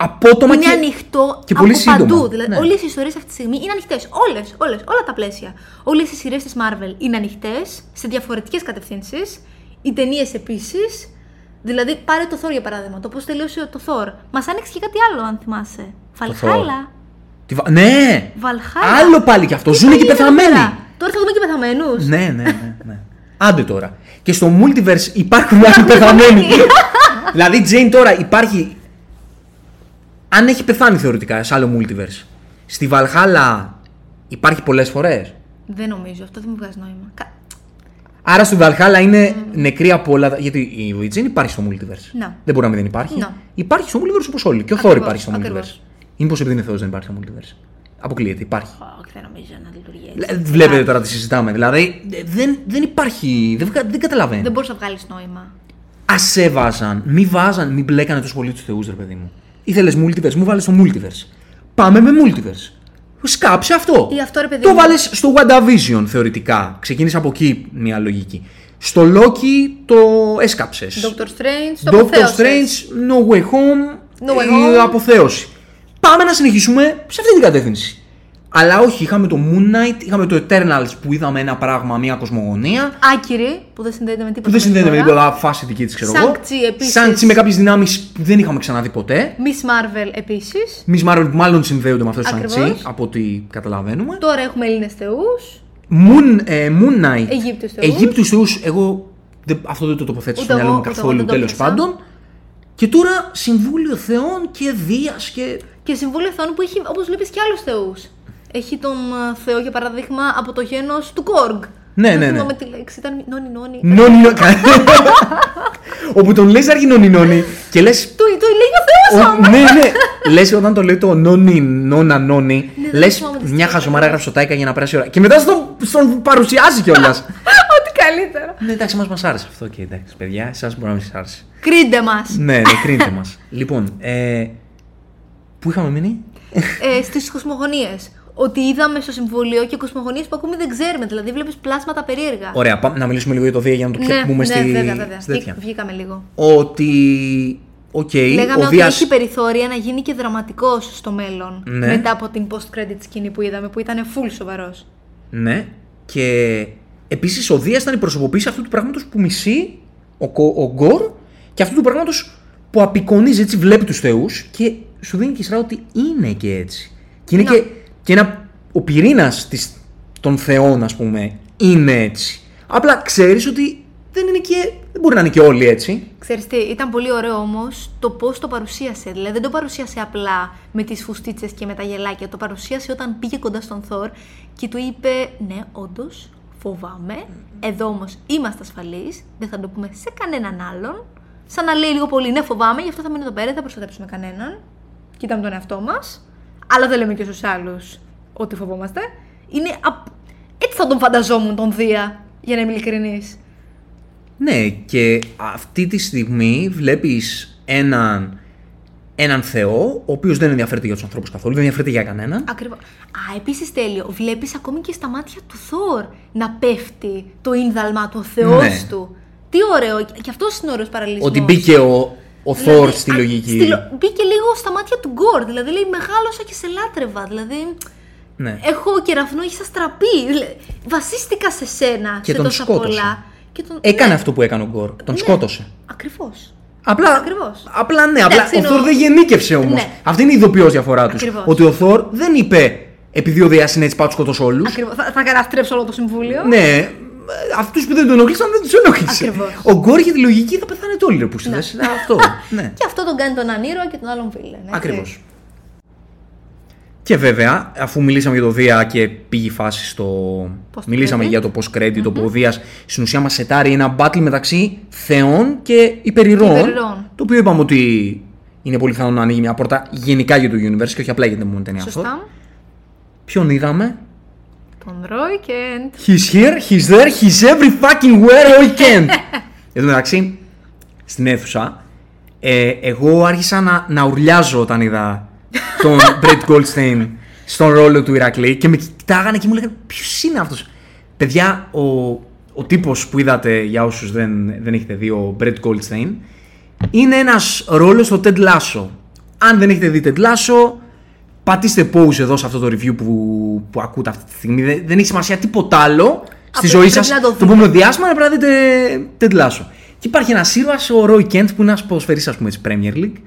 Απότομα είναι και. ανοιχτό και από πολύ σύντομα. παντού. Δηλαδή, Ναι. όλες οι ιστορίες αυτή τη στιγμή είναι ανοιχτές. Όλες, όλες, όλα τα πλαίσια. Όλες οι σειρές της Marvel είναι ανοιχτές σε διαφορετικές κατευθύνσεις. Οι ταινίες επίσης. Δηλαδή, πάρε το Thor για παράδειγμα. Το πώς τελείωσε το Thor. Μας άνοιξε και κάτι άλλο, αν θυμάσαι. Βαλχάλα. Τι βα- Ναι! Βαλχάλα. Άλλο πάλι κι αυτό. Τι Ζουνε θα και γίνει εδώ πεθαμένοι. πέρα; Τώρα θα δούμε και πεθαμένους. Ναι, ναι, ναι, ναι. Άντε τώρα. Και στο multiverse υπάρχουν άλλοι πεθαμένοι. δηλαδή, Jane τώρα υπάρχει. Αν έχει πεθάνει θεωρητικά σε άλλο multiverse, στη Βαλχάλα υπάρχει πολλές φορές; Δεν νομίζω, αυτό δεν μου βγάζει νόημα. Κα- Άρα στο Valhalla είναι νεκρή από όλα. τα- Γιατί η Luigi υπάρχει στο multiverse. Να. Δεν μπορεί να μην δεν υπάρχει. Να. Υπάρχει στο multiverse όπως όλοι. Και ο Thor Ακριβώς, υπάρχει στο ακριβώς. multiverse. Ή μήπως επειδή είναι Θεός δεν υπάρχει στο multiverse. Αποκλείεται, υπάρχει. Όχι, δεν νομίζω να λειτουργεί έτσι. Ε, Βλέπετε τώρα τι συζητάμε. Δηλαδή ε, δεν, δεν υπάρχει. Δεν, βγα- δεν καταλαβαίνω. Δεν μπορείς να βγάλεις νόημα. Α σε βάζαν, μη βάζαν, μη μπλέκανε τόσο πολύ του θεούς, ρε παιδί μου. Ήθελε multiverse, μου βάλες στο multiverse. Πάμε με multiverse. Σκάψε αυτό. Ή αυτό, ρε παιδί Το μου. βάλες στο WandaVision θεωρητικά. Ξεκίνησε από εκεί μια λογική. Στο Loki το έσκαψες. Doctor Strange, το Doctor αποθέωσες. Strange, No Way Home, No Way η Home. αποθέωση. Πάμε να συνεχίσουμε σε αυτή την κατεύθυνση. Αλλά όχι, είχαμε το Moon Knight, είχαμε το Eternals που είδαμε ένα πράγμα, μια κοσμογονία. Άκυρη, που δεν συνδέεται με τίποτα. Που δεν συνδέεται με τώρα. τίποτα φάση δική της, ξέρω εγώ. Shang-Chi επίσης. Shang-Chi με κάποιες δυνάμεις που δεν είχαμε ξαναδεί ποτέ. Miss Marvel επίσης. Miss Marvel που μάλλον συνδέονται με αυτό το Ακριβώς. Shang-Chi, από ό,τι καταλαβαίνουμε. Τώρα έχουμε Έλληνες θεούς. Moon, ε, Moon Knight. Αιγύπτιους θεούς. Αιγύπτιους θεούς, εγώ δεν- αυτό δεν το τοποθέτησα στο Ούτε μυαλό μου εγώ, ούτε καθόλου εγώ δεν το τέλος έπιασα. πάντων. Και τώρα Συμβούλιο Θεών και Δίας και. Και Συμβούλιο Θεών που έχει, όπως βλέπεις, και άλλους θεούς. Έχει τον ε, Θεό, για παράδειγμα, από το γένος του Κόργ. Ναι, Δεν ναι, ναι. θυμάμαι τη λέξη, ήταν νόνι νόνι. Νόνι νόνι. Όπου τον λες αρχή νόνι νόνι και λες Το, το λέει ο Θεός Ο- ναι, ναι. Λες όταν το λέει το νόνι, νόνα, νόνι, Ναι, δεν λες θυμάμαι τι μια το χαζομάρα έγραψε στο Τάικα για να περάσει η ώρα. Και μετά στον, στον παρουσιάζει κιόλας. Ό,τι καλύτερα. ναι, εντάξει, μας μας άρεσε αυτό και εντάξει, παιδιά, εσά μπορεί να μην σας άρεσε. Κρίντε μας. ναι, ναι, κρίνετε μας. λοιπόν, ε, πού είχαμε μείνει; ε, Στις κοσμογονίες. Ότι είδαμε στο Συμβούλιο και κοσμογονίες που ακόμη δεν ξέρουμε. Δηλαδή, βλέπεις πλάσματα περίεργα. Ωραία, πάμε να μιλήσουμε λίγο για το Δία για να το πιάσουμε ναι, στη, βέβαια, βέβαια. στη τέτοια. Βγή- Βγήκαμε λίγο. Ότι. Οκ, Λέγαμε ο ότι Δίας... έχει περιθώρια να γίνει και δραματικός στο μέλλον. Ναι. Μετά από την post-credit σκηνή που είδαμε, που ήταν full σοβαρός. Ναι. Και επίσης ο Δίας ήταν η προσωποποίηση αυτού του πράγματος που μισεί ο, Κο- ο Γκορ και αυτού του πράγματος που απεικονίζει έτσι, βλέπει τους Θεούς και σου δίνει και η σειρά ότι είναι και έτσι. Και είναι Ναι. και, και ένα, ο πυρήνας των Θεών, ας πούμε, είναι έτσι. Απλά ξέρεις ότι δεν, είναι και, δεν μπορεί να είναι και όλοι έτσι. Ξέρεις τι, ήταν πολύ ωραίο όμως το πώς το παρουσίασε. Δηλαδή δεν το παρουσίασε απλά με τις φουστίτσες και με τα γελάκια. Το παρουσίασε όταν πήγε κοντά στον Θόρ και του είπε: Ναι, όντως, φοβάμαι. Εδώ όμως είμαστε ασφαλείς. Δεν θα το πούμε σε κανέναν άλλον. Σαν να λέει λίγο πολύ: Ναι, φοβάμαι, γι' αυτό θα μείνω εδώ πέρα, δεν θα προστατέψουμε κανέναν. Κοιτάμε τον εαυτό μας. Αλλά δεν λέμε και στους άλλους ότι φοβόμαστε. Είναι. απ- Έτσι θα τον φανταζόμουν τον Δία, για να είμαι ειλικρινής. Ναι, και αυτή τη στιγμή βλέπεις έναν, έναν Θεό, ο οποίος δεν ενδιαφέρεται για τους ανθρώπους καθόλου, δεν ενδιαφέρεται για κανέναν. Ακριβώς. Α, επίσης τέλειο. Βλέπεις ακόμη και στα μάτια του Θόρ να πέφτει το ίνδαλμα του, ο Θεός Ναι. του. Τι ωραίο. Και αυτός είναι ωραίος παραλληλισμός. Ότι μπήκε ο, ο Θόρ στη λογική. μπήκε λίγο στα μάτια του Γκορ. Δηλαδή λέει μεγάλωσα και σε λάτρευα. Δηλαδή Ναι. έχω κεραυνό, έχει αστραπεί. Δηλαδή, Βασίστηκα σε σένα Και σε τον τόσα σκότωσε. πολλά. Και τον... Έκανε ναι, αυτό που έκανε ο Γκορ. Τον Ναι. σκότωσε. Ακριβώς. Απλά, Ακριβώς. απλά ναι, απλά Εντάξει, ο εννοώ- Θόρ δεν γεννήκευσε όμως. Ναι. Αυτή είναι η ειδοποιώς διαφορά τους. Ακριβώς. Ότι ο Θόρ δεν είπε επειδή ο Δία είναι έτσι πάω του σκοτώσω όλους. Ακριβώς. Θα, θα καταστρέψω όλο το συμβούλιο. Ναι, αυτούς που δεν τον ενοχλήσαν δεν τους ενοχλήσε. Ακριβώς. Ο Γκόρ είχε τη λογική θα πεθάνετε όλοι ρε που Αυτό. ναι. Και αυτό τον κάνει τον ανήρωα και τον άλλον φίλε. έτσι. Ακριβώς. Και βέβαια, αφού μιλήσαμε για το Δία και πήγε η φάση στο. Post-credit. Μιλήσαμε για το post-credit, το που ο Δίας στην ουσία μας σετάρει ένα battle μεταξύ θεών και υπερηρώων. Υπερηρώων. Το οποίο είπαμε ότι είναι πολύ πιθανό να ανοίγει μια πόρτα γενικά για το universe και όχι απλά για την επόμενη ταινία αυτό. Σωστά. Ποιον είδαμε; Τον Ρόι Κέντ. He's here, he's there, he's every fucking where I can. Εν τω μεταξύ, στην αίθουσα, ε, εγώ άρχισα να, να ουρλιάζω όταν είδα τον Brett Goldstein στον ρόλο του Ηρακλή και με κοιτάγανε και μου λέγανε ποιος είναι αυτός; Παιδιά, ο, ο τύπος που είδατε για όσους δεν, δεν έχετε δει, ο Brett Goldstein, είναι ένας ρόλος στο Ted Lasso. Αν δεν έχετε δει Ted Lasso, πατήστε pause εδώ σε αυτό το review που, που ακούτε αυτή τη στιγμή. Δεν, δεν έχει σημασία τίποτα άλλο στη Απλά ζωή πρέπει σας να το το δείτε. επόμενο διάστημα να πρέπει να δείτε Ted Lasso. Και υπάρχει ένα ήρωας, ο Roy Kent, που είναι ένας ποδοσφαιριστής, ας πούμε, της Premier League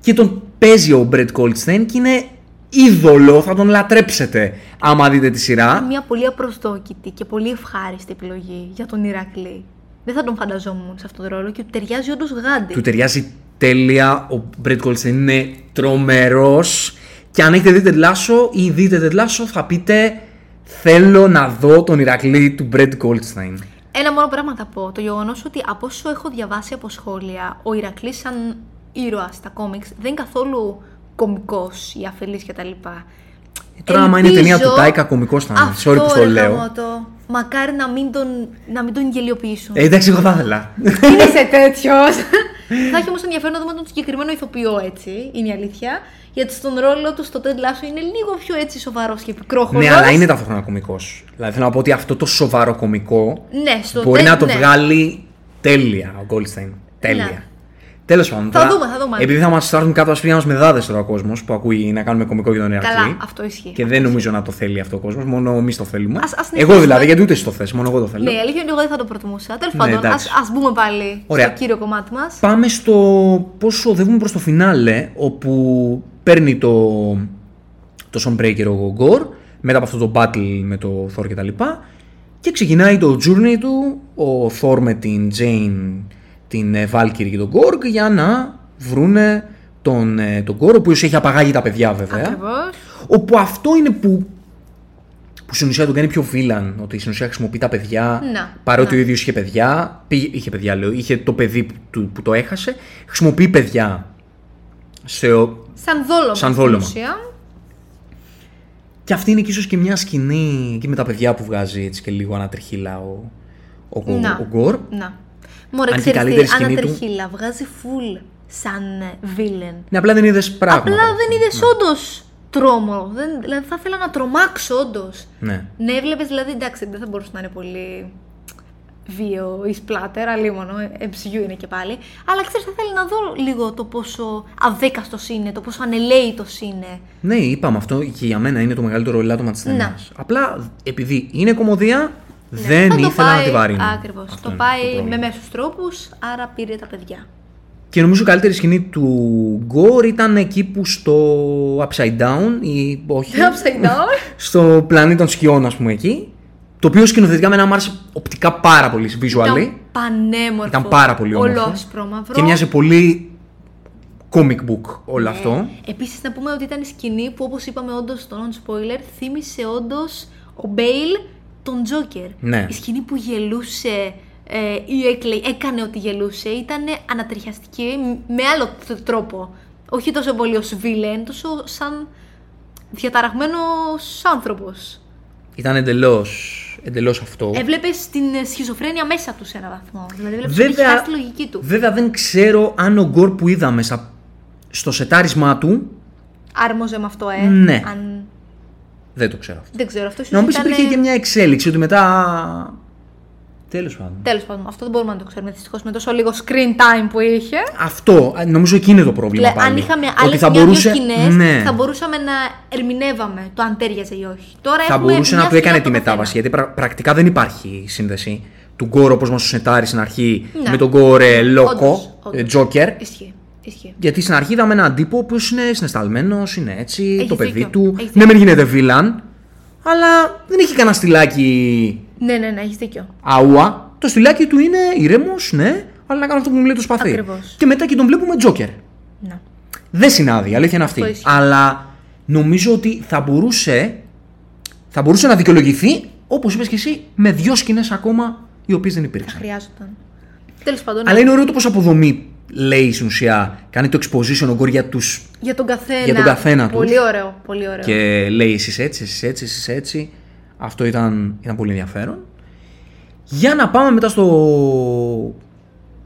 και τον παίζει ο Brett Goldstein και είναι είδωλο, θα τον λατρέψετε άμα δείτε τη σειρά. Μια πολύ απροσδόκητη και πολύ ευχάριστη επιλογή για τον Ηρακλή. Δεν θα τον φανταζόμουν σε αυτόν τον ρόλο και του ταιριάζει όντως γάντι. Του ταιριάζει τέλεια. Ο Brett Goldstein είναι τρομερός. Και αν έχετε δει Ted Lasso ή δείτε Ted Lasso, θα πείτε Θέλω να δω τον Ηρακλή του Brett Goldstein. Ένα μόνο πράγμα θα πω. Το γεγονός ότι από όσο έχω διαβάσει από σχόλια, ο Ηρακλής σαν ήρωας στα κόμιξ δεν είναι καθόλου κωμικός ή αφελής κτλ. Τώρα, άμα είναι Ελπίζω ταινία του Τάικα, κωμικός θα είναι. Αυτό, Sorry που στο ρε λέω. γαμώτο. Μακάρι να μην τον, να μην τον γελιοποιήσουν. Ε, εντάξει, εγώ θα ήθελα. Δεν είσαι τέτοιος. θα έχει όμως ενδιαφέρον να δούμε τον συγκεκριμένο ηθοποιό έτσι, είναι η αλήθεια. Γιατί στον ρόλο του στο Ted Lasso είναι λίγο πιο έτσι σοβαρός και πικρόχολο. ναι, αλλά είναι ταυτόχρονα κωμικός. Δηλαδή θέλω να πω ότι αυτό το σοβαρό κωμικό Ναι, στο μπορεί Ted, να το ναι. βγάλει τέλεια ο Goldstein. Τέλεια. Ναι. Τέλος πάντων. Θα τώρα, δούμε, θα δούμε. Επειδή θα μας στάρουν κάτω ασπριά μας με δάδε τώρα ο κόσμος που ακούει να κάνουμε κωμικό για τον Ηρακλή. Καλά, αυτό ισχύει. Και δεν νομίζω να το θέλει αυτό ο κόσμος, μόνο εμείς το θέλουμε. Ας- ας εγώ συνεχίσουμε. δηλαδή, γιατί ούτε εσύ το θες, μόνο εγώ το θέλω. Ναι, η αλήθεια είναι ότι εγώ δεν θα το προτιμούσα. Τέλος Ναι, πάντων, εντάξει. α ας μπούμε πάλι Ωραία. στο κύριο κομμάτι μας. Πάμε στο πώ οδεύουμε προς το φινάλε, όπου παίρνει το, το Sunbreaker ο Γκορ, μετά από αυτό το battle με το Thor κτλ. Και, και ξεκινάει το journey του, ο Thor με την Jane, την ε, Valkyrie και τον Gorg για να βρούνε τον, ε, τον Gorg, ο οποίος έχει απαγάγει τα παιδιά βέβαια. Ακριβώς. Όπου αυτό είναι που, που στην ουσία τον κάνει πιο βίλαν, ότι στην ουσία χρησιμοποιεί τα παιδιά, Να, παρότι να. ο ίδιος είχε παιδιά, πήγε- είχε παιδιά λέω, είχε το παιδί που, του- που το έχασε, χρησιμοποιεί παιδιά σε, ο- Σαν δόλωμα. Σαν στην δόλωμα. ουσία. και αυτή είναι και ίσως και μια σκηνή εκεί με τα παιδιά που βγάζει έτσι και λίγο ανατριχίλα ο, ο, ο, Να. ο Γκορ. Να. Μωρέ, Αν και η ξέρεις καλύτερη τι, σκηνή του- ανατριχίλα, βγάζει full σαν villain. Ναι, απλά δεν είδες πράγματα. Απλά δεν είδες όντως τρόμο. Δεν, δηλαδή θα ήθελα να τρομάξω όντως. Ναι. Ναι, έβλεπε δηλαδή, εντάξει, δεν θα μπορούσε να είναι πολύ βίο ή σπλάτερ, αλίμονο, MCU είναι και πάλι. Αλλά ξέρεις, θα ήθελα να δω λίγο το πόσο αδέκαστος είναι, το πόσο ανελαίητος είναι. Ναι, είπαμε αυτό και για μένα είναι το μεγαλύτερο ελάττωμα της ταινίας. Απλά επειδή είναι κομμωδία, δεν Ναι. θα το ήθελα να πάει, τη βαρύνω. Ακριβώς. Αυτό Το είναι πάει πρόβλημα. με μέσους τρόπους, άρα πήρε τα παιδιά. Και νομίζω η καλύτερη σκηνή του Γκορ ήταν εκεί που στο Upside Down ή όχι. Upside down. στο πλανήτη των σκιών, ας πούμε εκεί. Το οποίο σκηνοθετικά με μου άρεσε οπτικά πάρα πολύ visually. Ήταν πανέμορφο. Ήταν πάρα πολύ όμορφο. Όλο άσπρο μαύρο. Και μοιάζει πολύ comic book όλο αυτό. Επίσης, να πούμε ότι ήταν η σκηνή που, όπως είπαμε, όντως στο non-spoiler, θύμισε όντως ο Μπέιλ τον Τζόκερ. Ναι. Η σκηνή που γελούσε ε, ή έκλαιε, έκανε ότι γελούσε, ήταν ανατριχιαστική με άλλο т- τρόπο. Όχι τόσο πολύ ως βίλεν, τόσο σαν διαταραγμένος άνθρωπος. Ήταν εντελώς εντελώς αυτό. Έβλεπες την σχιζοφρένεια μέσα τους σε έναν βαθμό. Δηλαδή, έβλεπες ότι Βέβαια- είχε χάσει τη λογική του. Βέβαια δεν ξέρω αν ο Γκορ που είδαμε στα- στο σετάρισμά του. Άρμοζε με αυτό, ε. Ναι. Αν... Δεν το ξέρω αυτό. Δεν ξέρω, αυτό ίσως Να μου πει ήταν... υπήρχε και μια εξέλιξη ότι μετά. Τέλος πάντων. Τέλος πάντων, αυτό δεν μπορούμε να το ξέρουμε δυστυχώς με τόσο λίγο screen time που είχε. Αυτό, ε, νομίζω εκεί είναι το πρόβλημα. Δηλαδή, αν πάλι. είχαμε Ότι άλλε θα μια-δύο μπορούσε, σκηνές, ναι, θα μπορούσαμε να ερμηνεύαμε το αν τέριαζε ή όχι. Τώρα θα έχουμε μπορούσε μια να του έκανε σκηνή τη από το μετάβαση. καθένα. Γιατί πρα- πρακτικά δεν υπάρχει σύνδεση του Γκορ όπω μας το σετάρει στην αρχή Ναι. με τον Γκορ ε, Λόκο, Όντως, όντως. ε, Τζόκερ. Ισχύει. Ισχύει. Γιατί στην αρχή είδαμε έναν τύπο που είναι συναισθαλμένος, είναι έτσι, Έχεις το παιδί δίκιο, του. έχεις Ναι, μεν γίνεται βίλαν, αλλά δεν έχει κανένα στυλάκι Ναι, ναι, ναι, έχεις δίκιο. αούα. Το στυλάκι του είναι ηρέμος, ναι, αλλά να κάνω αυτό που μου λέει το σπαθί. Ακριβώς. Και μετά και τον βλέπουμε Τζόκερ. Να. Δεν συνάδει, η αλήθεια είναι αυτή. Αυτό ισχύει. Αλλά νομίζω ότι θα μπορούσε, θα μπορούσε να δικαιολογηθεί, όπως είπες και εσύ, με δύο σκηνές ακόμα οι οποίες δεν Θα υπήρξαν. χρειάζονταν. Τέλος πάντων. Αλλά είναι ωραίο το πώς αποδομή λέει στην ουσία. Κάνει το exposition ο Γκορ για του. Για τον καθένα. Για τον καθένα τους. Πολύ ωραίο. Πολύ ωραίο. και λέει εσείς έτσι, εσείς έτσι, εσείς έτσι. Αυτό ήταν, ήταν πολύ ενδιαφέρον. Για να πάμε μετά στο,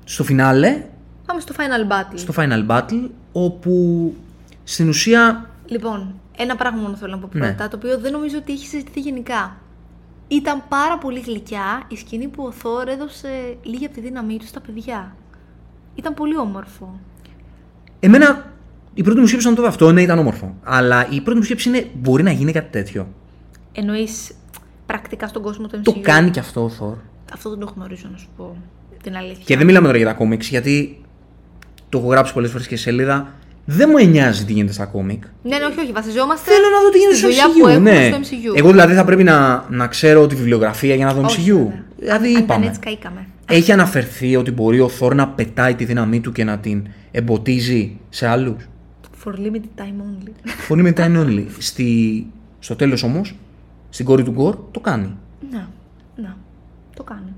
στο φινάλε, Πάμε στο final battle. στο final battle, όπου στην ουσία Λοιπόν, ένα πράγμα μόνο θέλω να πω Ναι. πρώτα, το οποίο δεν νομίζω ότι έχει συζητηθεί γενικά. Ήταν πάρα πολύ γλυκιά η σκηνή που ο Θόρ έδωσε λίγη από τη δύναμή του στα παιδιά. Ήταν πολύ όμορφο. Εμένα η πρώτη μου σκέψη ήταν τότε αυτό, ναι, ήταν όμορφο. Αλλά η πρώτη μου σκέψη είναι μπορεί να γίνει κάτι τέτοιο. Εννοείς πρακτικά στον κόσμο του MCU. Το κάνει και αυτό ο Θόρ. Αυτό δεν το γνωρίζω, να σου πω την αλήθεια. Και δεν μιλάμε τώρα για τα κόμιξ, γιατί το έχω γράψει πολλές φορές και σε σελίδα. Δεν μου νοιάζει τι γίνεται στα κόμικ. Ναι, ναι, όχι, όχι. Βασιζόμαστε. Θέλω να δω τι γίνεται στη στο δουλειά που MCU. έχουμε Ναι. στο MCU. Εγώ δηλαδή θα πρέπει να, να ξέρω τη βιβλιογραφία για να δω Όχι, MCU. βέβαια. Δηλαδή αν, αν ήταν είπαμε. έτσι, καήκαμε. Έχει αναφερθεί ότι μπορεί ο Θόρ να πετάει τη δύναμή του και να την εμποτίζει σε άλλους; For limited time only. Φωνή μετά είναι only. Στη... Στο τέλος όμως, στην κόρη του Γκορ το κάνει. να, να. Το κάνει.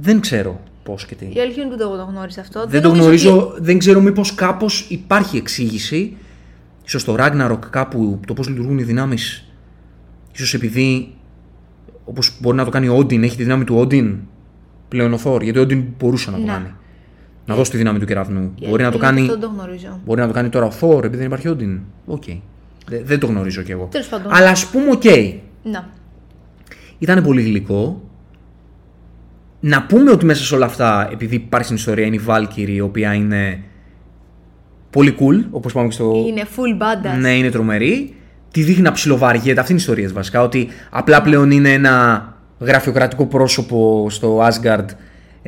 δεν ξέρω πώς και τι. Η αλήθεια είναι που δεν το γνώριζα αυτό. Δεν το νομίζω γνωρίζω, ότι- δεν ξέρω μήπως κάπως υπάρχει εξήγηση. Ίσως στο Ragnarok κάπου το πώς λειτουργούν οι δυνάμεις. ίσως επειδή όπως μπορεί να το κάνει ο Όντιν, έχει τη δύναμη του Όντιν πλέον ο Θόρ. Γιατί ο Όντιν μπορούσε να το Ναι. κάνει. Να δώσει τη δύναμη του κεραυνού. η Μπορεί να το αλήθεια είναι κάνει. ότι Αυτό δεν το γνωρίζω. Μπορεί να το κάνει τώρα ο Θόρ επειδή δεν υπάρχει Όντιν. Οκ. Δε- Δεν το γνωρίζω κι εγώ. Τέλος πάντων. Αλλά ας πούμε, οκ. Να. Ήταν πολύ γλυκό. Να πούμε ότι μέσα σε όλα αυτά, επειδή υπάρχει στην ιστορία, είναι η Valkyrie, η οποία είναι πολύ cool, όπως πάμε και στο... Είναι full badass. Ναι, είναι τρομερή. Τη δείχνει να ψιλοβαριέται. Αυτή είναι η ιστορία της, βασικά. Ότι απλά πλέον είναι ένα γραφειοκρατικό πρόσωπο στο Asgard.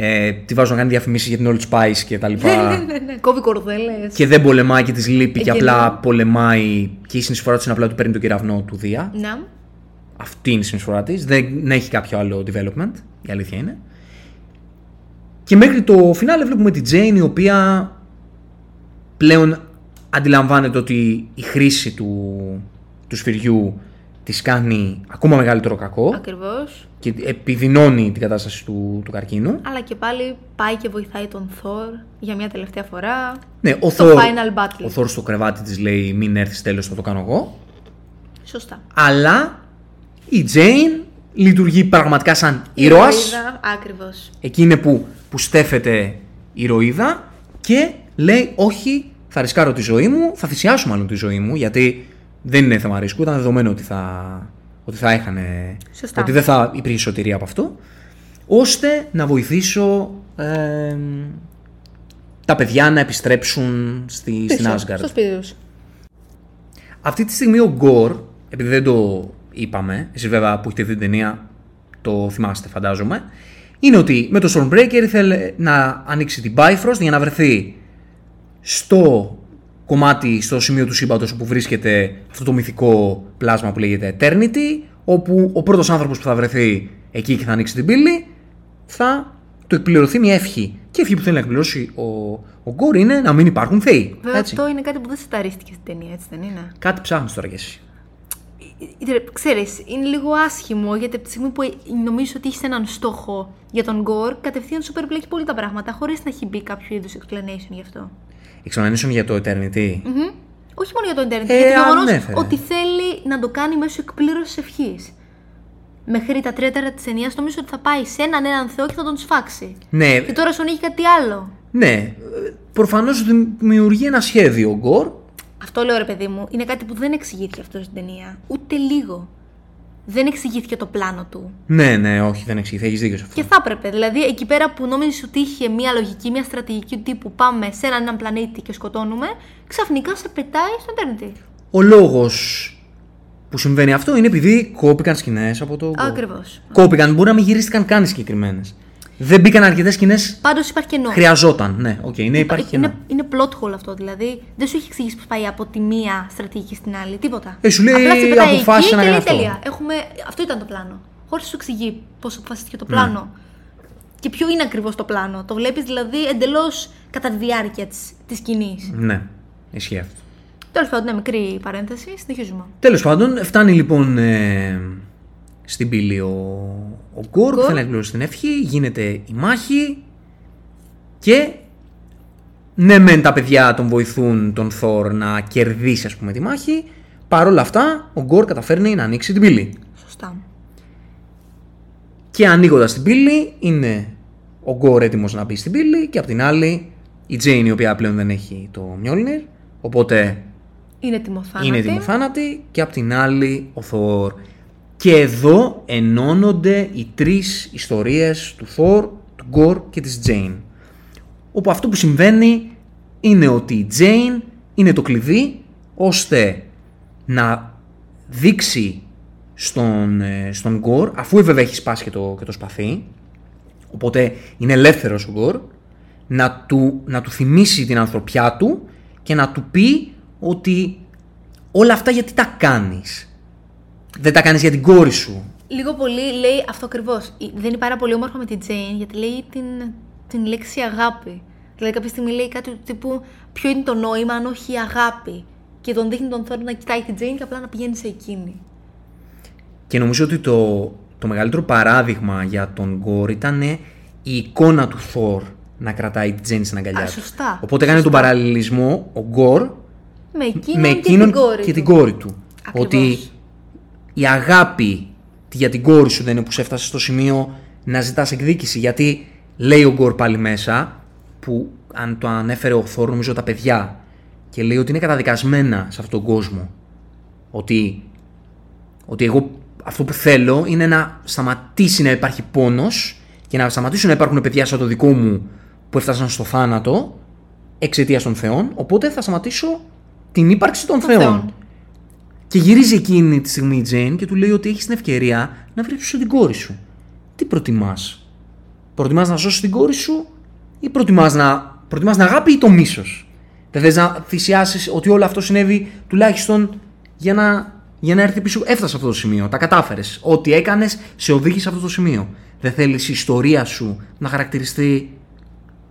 Ε, τη βάζουν να κάνει διαφημίσεις για την Old Spice και τα λοιπά. Ναι, ναι. Κόβει κορδέλες. και δεν πολεμάει και τη λείπει και Εγγενή. απλά πολεμάει. Και η συνεισφορά του είναι απλά ότι παίρνει το κεραυνό του Δία. Να. Αυτή είναι η συνεισφορά της. Δεν έχει κάποιο άλλο development. Η αλήθεια είναι. Και μέχρι το φινάλε βλέπουμε τη Jane η οποία πλέον αντιλαμβάνεται ότι η χρήση του, του σφυριού της κάνει ακόμα μεγαλύτερο κακό Ακριβώς. Και επιδεινώνει την κατάσταση του, του καρκίνου. Αλλά και πάλι πάει και βοηθάει τον Thor για μια τελευταία φορά. Ναι, ο Στο Thor, final battle. ο Thor στο κρεβάτι της λέει μην έρθεις τέλος θα το κάνω εγώ. Σωστά. Αλλά η Jane λειτουργεί πραγματικά σαν ήρωας. Ηρωίδα, Ακριβώς. Εκεί είναι που, που στέφεται η ηρωίδα και λέει όχι, θα ρισκάρω τη ζωή μου, θα θυσιάσω μάλλον τη ζωή μου γιατί δεν είναι θέμα ρίσκου, ήταν δεδομένο ότι θα, ότι θα έχανε, Σωστά. ότι δεν θα υπήρχε σωτηρία από αυτό, ώστε να βοηθήσω ε, τα παιδιά να επιστρέψουν στη, στην Πίσω, Asgard. Στο σπίτι τους. Αυτή τη στιγμή ο Γκορ, επειδή δεν το είπαμε, εσείς βέβαια που έχετε δει την ταινία το θυμάστε φαντάζομαι, είναι ότι με το Stormbreaker ήθελε να ανοίξει την Bifrost για να βρεθεί στο κομμάτι, στο σημείο του σύμπαντος όπου βρίσκεται αυτό το μυθικό πλάσμα που λέγεται Eternity, όπου ο πρώτος άνθρωπος που θα βρεθεί εκεί και θα ανοίξει την πύλη, θα του εκπληρωθεί μια ευχή. Και η ευχή που θέλει να εκπληρώσει ο, ο Γκορ είναι να μην υπάρχουν θεοί. Βέβαια Έτσι. αυτό είναι κάτι που δεν σεταρίστηκε στην ταινία, έτσι δεν είναι; Κάτι ψάχνεις τώρα κι εσύ. Ε, ε, Ξέρεις, είναι λίγο άσχημο γιατί από τη στιγμή που ε, νομίζεις ότι έχεις έναν στόχο για τον Γκορ, κατευθείαν σου περιπλέκει πολύ τα πράγματα χωρίς να έχει μπει κάποιο είδους explanation γι' αυτό. Explanation για το Eternity. Μμμ. Όχι μόνο για το Ιντερνετ, Ε, για το γεγονός ανέφερε. ότι θέλει να το κάνει μέσω εκπλήρωσης ευχής. Μέχρι τα τρία της ταινία νομίζω ότι θα πάει σε έναν έναν Θεό και θα τον σφάξει. Ναι, Και τώρα σου ανοίγει κάτι άλλο. ναι. Προφανώς δημιουργεί ένα σχέδιο ο Γκορ. Αυτό λέω ρε παιδί μου, είναι κάτι που δεν εξηγήθηκε αυτό στην ταινία. Ούτε λίγο. Δεν εξηγήθηκε το πλάνο του. Ναι, ναι, όχι, δεν εξηγεί. Έχεις δίκιο σε αυτό. Και θα έπρεπε. Δηλαδή, εκεί πέρα που νόμιζες ότι είχε μια λογική, μια στρατηγική του τύπου πάμε σε έναν, έναν πλανήτη και σκοτώνουμε, ξαφνικά σε πετάει στο Eternity. Ο λόγος που συμβαίνει αυτό είναι επειδή κόπηκαν σκηνές από το. Γκορ. Ακριβώς. Κόπηκαν, μπορεί να μην γυρίστηκαν καν οι συγκεκριμένες. Δεν μπήκαν αρκετές σκηνές. Πάντως υπάρχει κενό. Χρειαζόταν, ναι, οκ, ναι, υπάρχει και είναι, ένα. είναι plot hole αυτό, δηλαδή δεν σου έχει εξηγήσει πώς πάει από τη μία στρατηγική στην άλλη, τίποτα. Ε, σου λέει, Απλά σε πετάει αποφάσισε εκεί να και κάνει λέει αυτό. τέλεια. Έχουμε... Αυτό ήταν το πλάνο. Χωρίς σου εξηγεί πώς αποφασίστηκε το πλάνο. Και ποιο είναι ακριβώς το πλάνο. Το βλέπεις δηλαδή εντελώς κατά τη διάρκεια της σκηνής. Ναι, ισχύει αυτό. Τέλος πάντων, ναι, μικρή παρένθεση, συνεχίζουμε. Τέλος πάντων, φτάνει λοιπόν ε, στην πύλη ο, ο Γκορ που Γκορ. θέλει να εκπληρώσει την ευχή, γίνεται η μάχη και ναι μεν τα παιδιά τον βοηθούν τον Θόρ να κερδίσει ας πούμε τη μάχη, παρόλα αυτά ο Γκορ καταφέρνει να ανοίξει την πύλη. Σωστά. Και ανοίγοντας την πύλη είναι ο Γκορ έτοιμος να μπει στην πύλη και απ' την άλλη η Τζέιν η οποία πλέον δεν έχει το Μιόλνιρ, οπότε Είναι τιμοθάνατη. είναι τιμοθάνατη και απ' την άλλη ο Θόρ. Και εδώ ενώνονται οι τρεις ιστορίες του Θόρ, του Γκορ και της Τζέιν. Όπου αυτό που συμβαίνει είναι ότι η Τζέιν είναι το κλειδί ώστε να δείξει στον, ε, στον Γκορ, αφού βέβαια έχει σπάσει και το, και το σπαθί, οπότε είναι ελεύθερος ο Γκορ, να του, να του θυμίσει την ανθρωπιά του και να του πει ότι όλα αυτά γιατί τα κάνεις. Δεν τα κάνεις για την κόρη σου. Λίγο πολύ λέει αυτό ακριβώς. Δεν είναι πάρα πολύ όμορφο με την Τζέιν γιατί λέει την, την λέξη αγάπη. Δηλαδή κάποια στιγμή λέει κάτι του τύπου Ποιο είναι το νόημα αν όχι η αγάπη; Και τον δείχνει τον Θόρ να κοιτάει την Τζέιν και απλά να πηγαίνει σε εκείνη. Και νομίζω ότι το, το μεγαλύτερο παράδειγμα για τον Γκορ ήταν η η εικόνα του Θόρ να κρατάει τη Τζέιν στην αγκαλιά Α, του. σωστά. Οπότε έκανε τον παραλληλισμό ο Γκορ Με εκείνον, με και, εκείνον την κόρη και του. την κόρη του. Ακριβώς. Ότι η αγάπη για την κόρη σου δεν είναι που σε έφτασε στο σημείο να ζητάς εκδίκηση. Γιατί λέει ο Γκορ πάλι μέσα, που αν το ανέφερε ο Θόρ νομίζω τα παιδιά, και λέει ότι είναι καταδικασμένα σε αυτόν τον κόσμο. Ότι, ότι εγώ αυτό που θέλω είναι να σταματήσει να υπάρχει πόνος και να σταματήσουν να υπάρχουν παιδιά σαν το δικό μου που έφτασαν στο θάνατο εξαιτίας των θεών. Οπότε θα σταματήσω την ύπαρξη των θεών. θεών. Και γυρίζει εκείνη τη στιγμή η Τζέιν και του λέει ότι έχεις την ευκαιρία να βρεις πίσω την κόρη σου. Τι προτιμάς, Προτιμάς να σώσεις την κόρη σου ή προτιμάς να, προτιμάς να αγάπη ή το μίσος; Δεν θες να θυσιάσεις ότι όλο αυτό συνέβη τουλάχιστον για να, για να έρθει πίσω; Έφτασε σε αυτό το σημείο. Τα κατάφερες. Ό,τι έκανες σε οδήγησε σε αυτό το σημείο. Δεν θέλεις η ιστορία σου να χαρακτηριστεί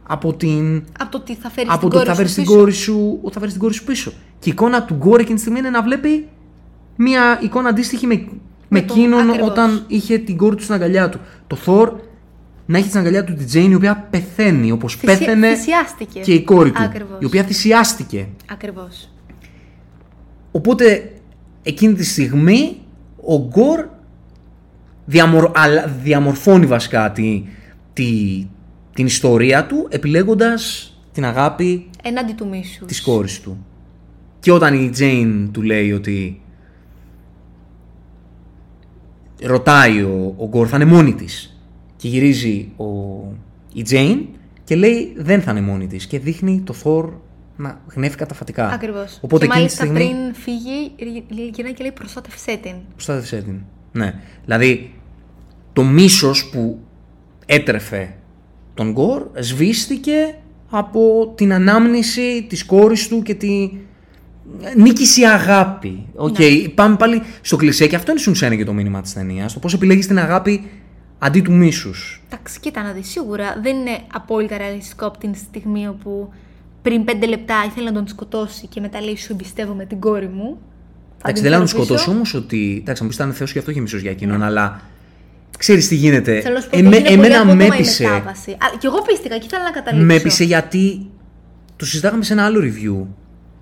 από την Από το ότι θα φέρεις από την το ότι κόρη θα σου φέρεις την πίσω. κόρη σου, ότι θα φέρεις την κόρη σου πίσω. Και η εικόνα του Γκόρ εκείνη τη στιγμή είναι να βλέπει μια εικόνα αντίστοιχη με, με, Με τον- εκείνον ακριβώς. όταν είχε την κόρη του στην αγκαλιά του. Το Θόρ να έχει στην αγκαλιά του την Τζέιν η οποία πεθαίνει όπως Θυσια- πέθαινε θυσιάστηκε. και η κόρη του. Ακριβώς. Η οποία θυσιάστηκε. Ακριβώς. Οπότε εκείνη τη στιγμή ο Γκορ διαμορ, αλλά- διαμορφώνει βασικά τη, τη, την ιστορία του επιλέγοντας την αγάπη Έναντι του μίσους. της κόρης του. Και όταν η Τζέιν του λέει ότι ρωτάει ο, ο Γκορ θα είναι μόνη της και γυρίζει ο, η Τζέιν και λέει δεν θα είναι μόνη της και δείχνει το Θόρ να γνέφει καταφατικά. Ακριβώς. Οπότε και εκείνη τη μάλιστα στιγμή πριν φύγει, ρι- γυρνάει και λέει προστάτευσέ την. προστάτευσέ την. Ναι. Δηλαδή το μίσος που έτρεφε τον Γκορ σβήστηκε από την ανάμνηση της κόρης του και τη νίκησε η αγάπη. Οκ, Ναι. πάμε πάλι στο κλισέ και αυτό είναι στην ουσία είναι και το μήνυμα της ταινίας. Το πώς επιλέγεις την αγάπη αντί του μίσους. Εντάξει, κοίτα να δεις, σίγουρα δεν είναι απόλυτα ρεαλιστικό από την στιγμή όπου πριν πέντε λεπτά ήθελε να τον σκοτώσει και μετά λέει σου εμπιστεύομαι την κόρη μου. Θα Εντάξει, την δεν λέω να τον φέρω πίσω. σκοτώσω όμως ότι. Εντάξει, μου πεις ήταν Θεός και αυτό είχε μίσος για εκείνον, αλλά ξέρεις τι γίνεται. Θέλω να σου πω Εμέ- ότι είναι πολύ εμένα με απότομα η έπεισε. μετάβαση. Α, και εγώ πίστηκα και ήθελα να καταλήξω. Με έπεισε γιατί το συζητάγαμε σε ένα άλλο review.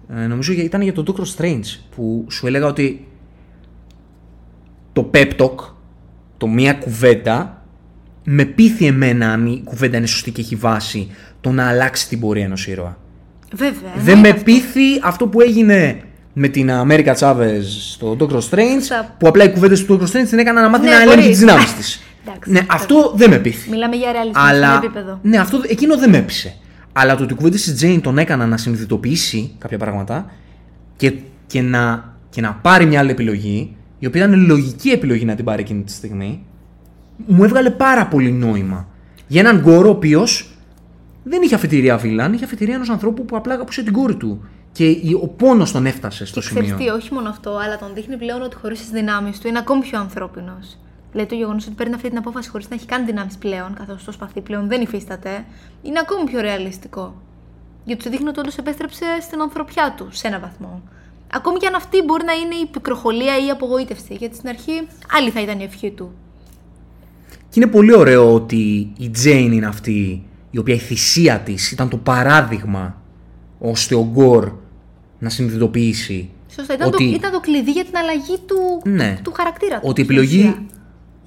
Ε, νομίζω για- ήταν για τον Doctor Strange που σου έλεγα ότι το pep talk, το μία κουβέντα, με πείθει εμένα αν η κουβέντα είναι σωστή και έχει βάση το να αλλάξει την πορεία ενός ήρωα. Βέβαια. Δεν εννοείται με αυτό. πείθει αυτό που έγινε με την Αμέρικα Τσάβες στο Doctor Strange, Σωστά. που απλά οι κουβέντες του Doctor Strange την έκαναν να μάθει Ναι, να ελέγχει μπορεί. τις δυνάμεις της. Εντάξει, ναι, αυτό- αυτό δεν με πείθει. Μιλάμε για ρεαλισμό Αλλά. σε επίπεδο. Ναι, αυτό, εκείνο δεν με έπεισε. Αλλά το ότι οι κουβέντε της Τζέιν τον έκαναν να συνειδητοποιήσει κάποια πράγματα και, και, να, και να πάρει μια άλλη επιλογή, η οποία ήταν λογική επιλογή να την πάρει εκείνη τη στιγμή, μου έβγαλε πάρα πολύ νόημα. Για έναν γκόρο ο οποίος δεν είχε αφιτηρία βίλαν, είχε αφιτηρία ενός ανθρώπου που απλά αγαπούσε την κόρη του. Και η- ο πόνος τον έφτασε στο Και ξέρεις σημείο. τι, όχι μόνο αυτό, αλλά τον δείχνει πλέον ότι χωρίς τις δυνάμεις του είναι ακόμη πιο ανθρώπινος. Δηλαδή το γεγονός ότι παίρνει αυτή την απόφαση χωρίς να έχει καν δυνάμεις πλέον, καθώς το σπαθί πλέον δεν υφίσταται, είναι ακόμη πιο ρεαλιστικό. Γιατί του δείχνει ότι όντως επέστρεψε στην ανθρωπιά του σε έναν βαθμό. Ακόμη και αν αυτή μπορεί να είναι η πικροχολία ή η απογοήτευση. Γιατί στην αρχή άλλη θα ήταν η ευχή του. Και είναι πολύ ωραίο ότι η Τζέιν είναι αυτή η οποία η θυσία της ήταν το παράδειγμα ώστε ο Γκορ να συνειδητοποιήσει Σωστά, ήταν, ότι, το, ήταν το κλειδί για την αλλαγή του, Ναι. του χαρακτήρα του. ότι, η στην επιλογή, ουσία.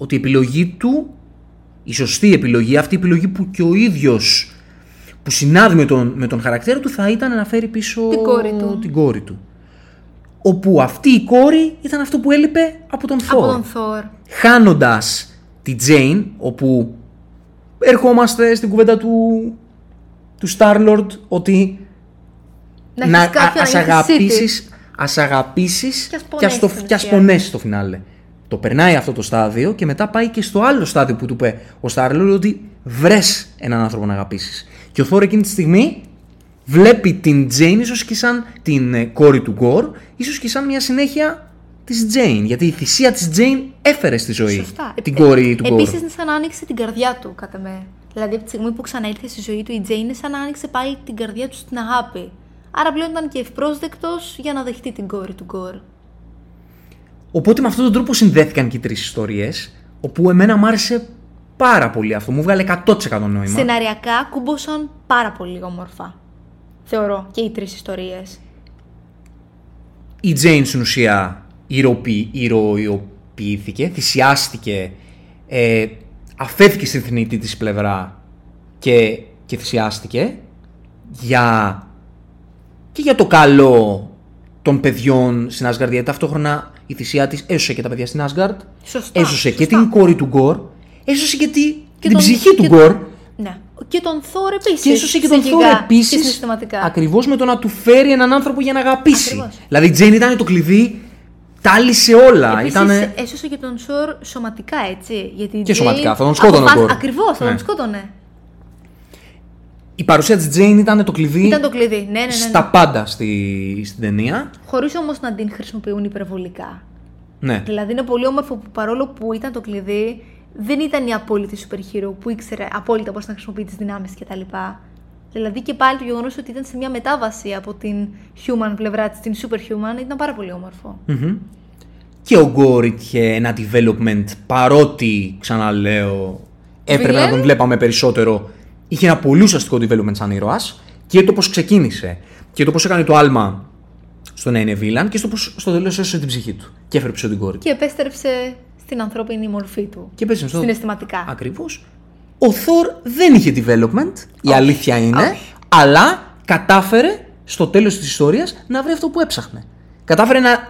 Ότι η επιλογή του, η σωστή επιλογή, αυτή η επιλογή που και ο ίδιος που συνάδει με τον, με τον χαρακτήρα του θα ήταν να φέρει πίσω Την κόρη του. την κόρη του. Όπου αυτή η κόρη ήταν αυτό που έλειπε από τον Από Θόρ. τον Θόρ. χάνοντας τη Τζέιν, όπου ερχόμαστε στην κουβέντα του, του Star-Lord ότι Να, έχεις κάποιον ας να νιώθεις αγαπήσεις, ας αγαπήσεις Και ας και ας, το, πονέσεις στην και ας ουσία. πονέσεις στο φινάλε. Το περνάει αυτό το στάδιο και μετά πάει και στο άλλο στάδιο που του είπε ο Star-Lord ότι βρες έναν άνθρωπο να αγαπήσεις. Και ο Θόρ εκείνη τη στιγμή βλέπει την Τζέιν ίσως και σαν την ε, κόρη του Γκορ, ίσως και σαν μια συνέχεια της Τζέιν. Γιατί η θυσία της Τζέιν έφερε στη ζωή Σωστά. την Ε, κόρη του Γκορ. Επίσης είναι σαν να άνοιξε την καρδιά του, κατά με. Δηλαδή από τη στιγμή που ξαναήρθε στη ζωή του η Τζέιν είναι σαν να άνοιξε πάλι την καρδιά του στην αγάπη. Άρα πλέον ήταν και ευπρόσδεκτος για να δεχτεί την κόρη του Γκορ. Οπότε με αυτόν τον τρόπο συνδέθηκαν και οι τρεις ιστορίες, όπου εμένα μου άρεσε πάρα πολύ αυτό. Μου βγάλε 100% νόημα. Σεναριακά κούμποσαν πάρα πολύ όμορφα. Θεωρώ και οι τρεις ιστορίες. Η Τζέιν στην ουσία ηρωοποιη- ηρωοποιήθηκε, θυσιάστηκε, ε, αφέθηκε στην θνητή της πλευρά και, και θυσιάστηκε για, και για το καλό των παιδιών στην Asgard, γιατί ταυτόχρονα η θυσία της έσωσε και τα παιδιά στην Asgard, Σωστά, έσωσε και σωστά. την κόρη του Γκορ, έσωσε και, τη, την τον- ψυχή του και- Γκορ Ναι. Και τον Θόρ επίσης. και έσωσε και τον Θόρ επίσης. Συστηματικά. Ακριβώς με το να του φέρει έναν άνθρωπο για να αγαπήσει. Ακριβώς. Δηλαδή η Τζέιν ήταν το κλειδί, τα άλυσε όλα. Επίσης, Ήτανε... έσωσε και τον Σορ σωματικά, έτσι. Γιατί η Και Jane σωματικά, θα τον σκότωνε ο Γκορ. Ακριβώς, θα Ναι. τον σκότωνε. Η παρουσία της Τζέιν ήταν το κλειδί Ήταν το κλειδί. Ναι, ναι, ναι. στα πάντα στη, στην ταινία. Χωρίς όμως να την χρησιμοποιούν υπερβολικά. Ναι. Δηλαδή είναι πολύ όμορφο που παρόλο που ήταν το κλειδί, δεν ήταν η απόλυτη super hero που ήξερε απόλυτα πώς να χρησιμοποιεί τις δυνάμεις κτλ. Δηλαδή και πάλι το γεγονός ότι ήταν σε μια μετάβαση από την human πλευρά της στην superhuman ήταν πάρα πολύ όμορφο. Μμμ. Και ο Γκόρ είχε ένα development παρότι, ξαναλέω, έπρεπε Villain. να τον βλέπαμε περισσότερο. Είχε ένα πολύ ουσιαστικό development σαν ήρωας και το πώς ξεκίνησε. Και το πώς έκανε το άλμα στο να είναι villain και στο πώς στο τέλος έσωσε την ψυχή του. Και έφερε πίσω την κόρη του. Και επέστρεψε στην ανθρώπινη μορφή του. Και πες στο... Συναισθηματικά. Ακριβώς. Ο Θόρ δεν είχε development, η αλήθεια είναι, όχι. αλλά κατάφερε στο τέλος της ιστορίας να βρει αυτό που έψαχνε. Κατάφερε να,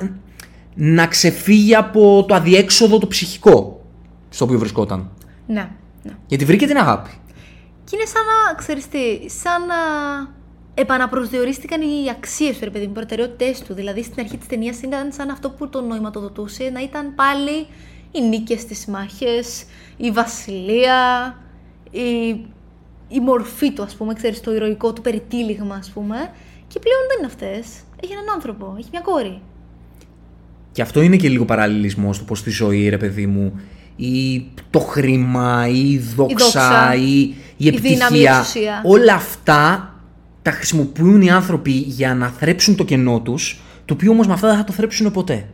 να ξεφύγει από το αδιέξοδο το ψυχικό στο οποίο βρισκόταν. Ναι, ναι. Γιατί βρήκε την αγάπη. Και είναι σαν να, ξέρεις τι, σαν να επαναπροσδιορίστηκαν οι αξίες του, ρε παιδί μου, οι προτεραιότητες του. Δηλαδή στην αρχή της ταινίας ήταν σαν αυτό που τον νοηματοδοτούσε, να ήταν πάλι οι νίκες στις μάχες, η βασιλεία, η, η μορφή του, ας πούμε, ξέρεις, το ηρωικό του περιτύλιγμα, ας πούμε. Και πλέον δεν είναι αυτές. Έχει έναν άνθρωπο, έχει μια κόρη. Και αυτό είναι και λίγο παραλληλισμός στο πώς τη ζωή, ρε παιδί μου, ή το χρήμα, ή η δόξα, δόξα, ή η η δύναμη, η επιτυχία. εξουσία. Όλα αυτά τα χρησιμοποιούν οι άνθρωποι για να θρέψουν το κενό τους, το οποίο όμως με αυτά δεν θα το θρέψουν ποτέ.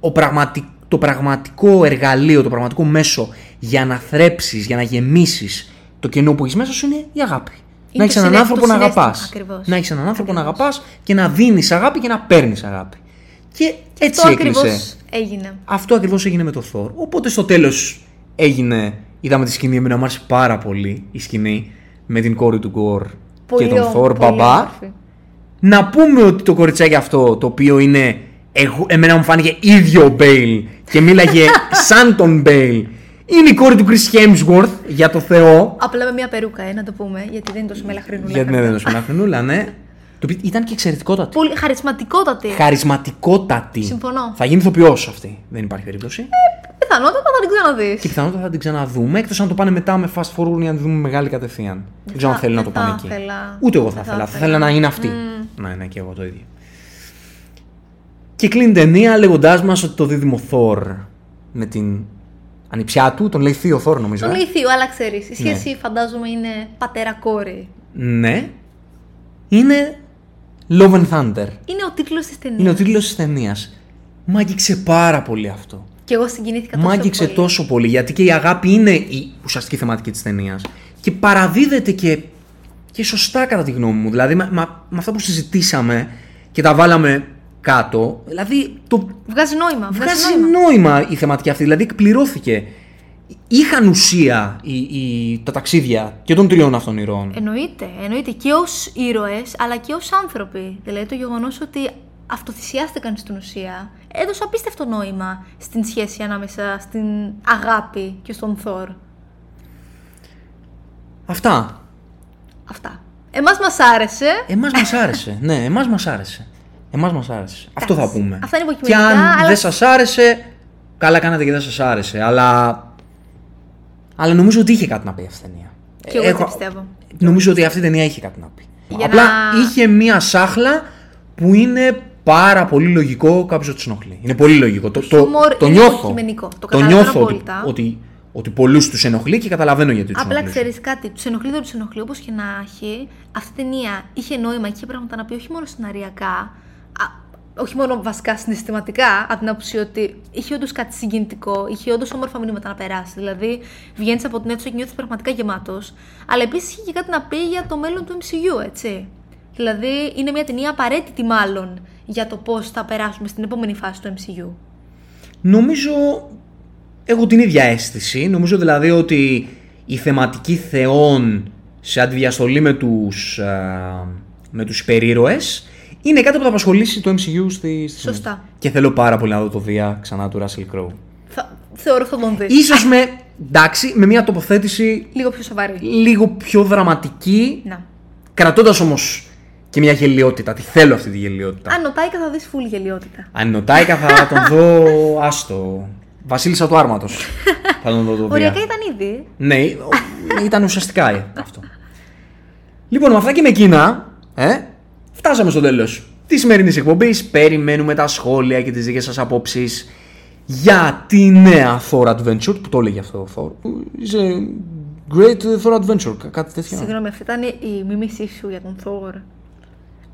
Ο πραγματι... Το πραγματικό εργαλείο, το πραγματικό μέσο για να θρέψεις, για να γεμίσεις το κενό που έχεις μέσα σου είναι η αγάπη. Είναι να έχεις το έναν συναίσθημα, άνθρωπο το να συναίσθημα, αγαπάς. ακριβώς. Να έχεις έναν άνθρωπο να αγαπάς και να δίνεις αγάπη και να παίρνεις αγάπη. Και έτσι Αυτό έκλεισε. ακριβώς έγινε. Αυτό ακριβώς έγινε με το Thor. Οπότε στο τέλος έγινε. Είδαμε τη σκηνή, εμένα μου άρεσε πάρα πολύ η σκηνή με την κόρη του Γκορ Πολύ και τον όμο- Thor πολύ μπαμπά. όμορφη. Να πούμε ότι το κοριτσάκι αυτό, το οποίο είναι. Εγώ, εμένα μου φάνηκε ίδιο ο Μπέιλ και μίλαγε σαν τον Μπέιλ. Είναι η κόρη του Chris Hemsworth, για το Θεό. Απλά με μια περούκα, ε, να το πούμε, γιατί δεν είναι τόσο μελαχρινούλα. Γιατί ναι, χαρά. δεν το χρονούλα, ναι. Το οποίο ήταν και εξαιρετικότατη. Πολύ χαρισματικότατη. Χαρισματικότατη. Συμφωνώ. Θα γίνει ηθοποιός αυτή. Δεν υπάρχει περίπτωση. Πιθανότατα θα την ξαναδείς. Και πιθανότατα θα την ξαναδούμε, εκτός αν το πάνε μετά με fast forward για να τη δούμε μεγάλη κατευθείαν. Δεν ξέρω αν θα- θέλει να δεν το πάνε θα εκεί. ήθελα. Ούτε εγώ θα Δεν θα ήθελα. Θα ήθελα. ήθελα να είναι αυτή. Ναι, ναι, και εγώ το ίδιο. Και κλείνει η ταινία λέγοντάς μας ότι το δίδυμο Thor με την ανιψιά του, τον λέει θείο Thor νομίζω. Τον ε. λέει θείο, αλλά ξέρεις. Η Ναι. σχέση φαντάζομαι είναι πατέρα-κόρη. Ναι. Είναι Love and Thunder. Είναι ο τίτλος της ταινίας. Είναι ο τίτλος της ταινίας. Μ' άγγιξε πάρα πολύ αυτό. Και εγώ συγκινήθηκα τόσο Μ' άγγιξε πολύ. τόσο πολύ γιατί και η αγάπη είναι η ουσιαστική θεματική της ταινίας. Και παραδίδεται και, και σωστά κατά τη γνώμη μου. Δηλαδή με, με- με αυτά που συζητήσαμε και τα βάλαμε κάτω, δηλαδή το Βγάζει νόημα. Βγάζει, βγάζει νόημα. νόημα η θεματική αυτή. Δηλαδή εκπληρώθηκε. Είχαν ουσία οι, οι, τα ταξίδια και των τριών αυτών ηρώων. Εννοείται, εννοείται και ως ήρωες, αλλά και ως άνθρωποι. Δηλαδή το γεγονός ότι αυτοθυσιάστηκαν στην ουσία έδωσε απίστευτο νόημα στην σχέση ανάμεσα στην αγάπη και στον Θόρ. Αυτά. Αυτά. Εμάς μας άρεσε. Εμάς μας άρεσε. ναι, εμάς μας άρεσε. Εμάς μας άρεσε. Αυτό θα Εντάξει. πούμε. Αυτά είναι Και υποκειμενικά, αν αλλά- δεν σας άρεσε, καλά κάνατε και δεν σας άρεσε. Αλλά, αλλά νομίζω ότι είχε κάτι να πει αυτή η ταινία. Και εγώ έτσι πιστεύω. Νομίζω ότι αυτή η ταινία είχε κάτι να πει. Για Απλά να- είχε μία σάχλα που είναι πάρα πολύ λογικό κάποιος να του ενοχλεί. Είναι πολύ λογικό. Το, το, χιούμορ το είναι νιώθω. υποκειμενικό. Το το καταλαβαίνω νιώθω ότι, απόλυτα. ότι, ότι πολλούς τους ενοχλεί και καταλαβαίνω γιατί τους Απλά ενοχλεί. ξέρεις κάτι, τους ενοχλεί δεν τους ενοχλεί. Όπως και να έχει, αυτή η ταινία είχε νόημα και είχε πράγματα να πει όχι μόνο σεναριακά, α, όχι μόνο βασικά συναισθηματικά, από την άποψη ότι είχε όντως κάτι συγκινητικό, είχε όντως όμορφα μηνύματα να περάσει. Δηλαδή, βγαίνεις από την αίθουσα και νιώθεις πραγματικά γεμάτος. Αλλά επίσης είχε και κάτι να πει για το μέλλον του MCU, έτσι. Δηλαδή, είναι μια ταινία απαραίτητη, μάλλον, για το πώς θα περάσουμε στην επόμενη φάση του MCU. Νομίζω έχω την ίδια αίσθηση. Νομίζω δηλαδή ότι η θεματική θεών σε αντιδιαστολή με τους, α, με τους υπερήρωες είναι κάτι που θα απασχολήσει το MCU στη, στη Σωστά. συνέχεια. Και θέλω πάρα πολύ να δω το Δία ξανά του Russell Crowe. Θα, θεωρώ θα τον δεις. Ίσως με, εντάξει, με μια τοποθέτηση Λίγο πιο σοβαρή. λίγο πιο δραματική, Να. κρατώντας όμως και μια γελιότητα. Τη θέλω αυτή τη γελιότητα. Αν ο Τάικα θα δεις φουλ γελιότητα. Αν είναι ο Τάικα θα τον δω άστο. Βασίλισσα του Άρματος. θα τον δω το Δία. Οριακά ήταν ήδη. Ναι, ο- ήταν ουσιαστικά ε, αυτό. Λοιπόν, με αυτά και με εκείνα, ε, φτάσαμε στο τέλος της σημερινής εκπομπής. Περιμένουμε τα σχόλια και τις δικές σας απόψεις για τη νέα Thor Adventure, που το έλεγε αυτό ο Thor, που is a great Thor Adventure, κα- κάτι τέτοιο. Συγγνώμη, αυτή ήταν η μίμησή σου για τον Θόρ.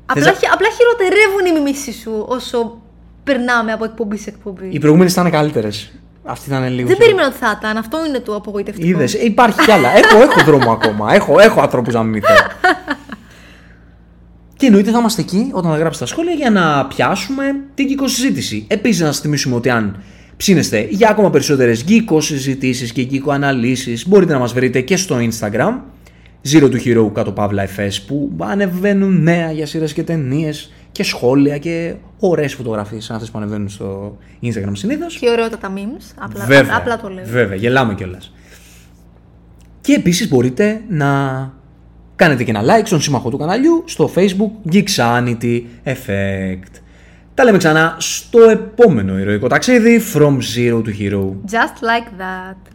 Απλά, χει- απλά χειροτερεύουν οι μιμήσεις σου όσο περνάμε από εκπομπή σε εκπομπή. Οι προηγούμενες ήταν καλύτερες. Αυτή ήταν λίγο... Δεν πιο- περίμενα ότι θα ήταν. Αυτό είναι το απογοητευτικό. Είδες, ε, υπάρχει κι άλλα. Έχω, έχω δρόμο ακόμα. Έχω, έχω ανθρώπους να μιμηθώ. Και εννοείται θα είμαστε εκεί όταν θα γράψετε τα σχόλια για να πιάσουμε την geeko συζήτηση. Επίσης να σας θυμίσουμε ότι αν ψήνεστε για ακόμα περισσότερες geeko συζητήσεις και geeko αναλύσεις μπορείτε να μας βρείτε και στο Instagram Zero to Hero κάτω παύλα FS που ανεβαίνουν νέα για σειρές και ταινίες και σχόλια και ωραίες φωτογραφίες σαν αυτές που ανεβαίνουν στο Instagram συνήθως. Και ωραιότατα memes. Απλά, Βέβαια, απλά το λέω. Βέβαια, γελάμε κιόλας. Και επίσης μπορείτε να κάνετε και ένα like στον σύμμαχο του καναλιού στο facebook Geeksanity Effect. Τα λέμε ξανά στο επόμενο ηρωικό ταξίδι From Zero to Hero. Just like that.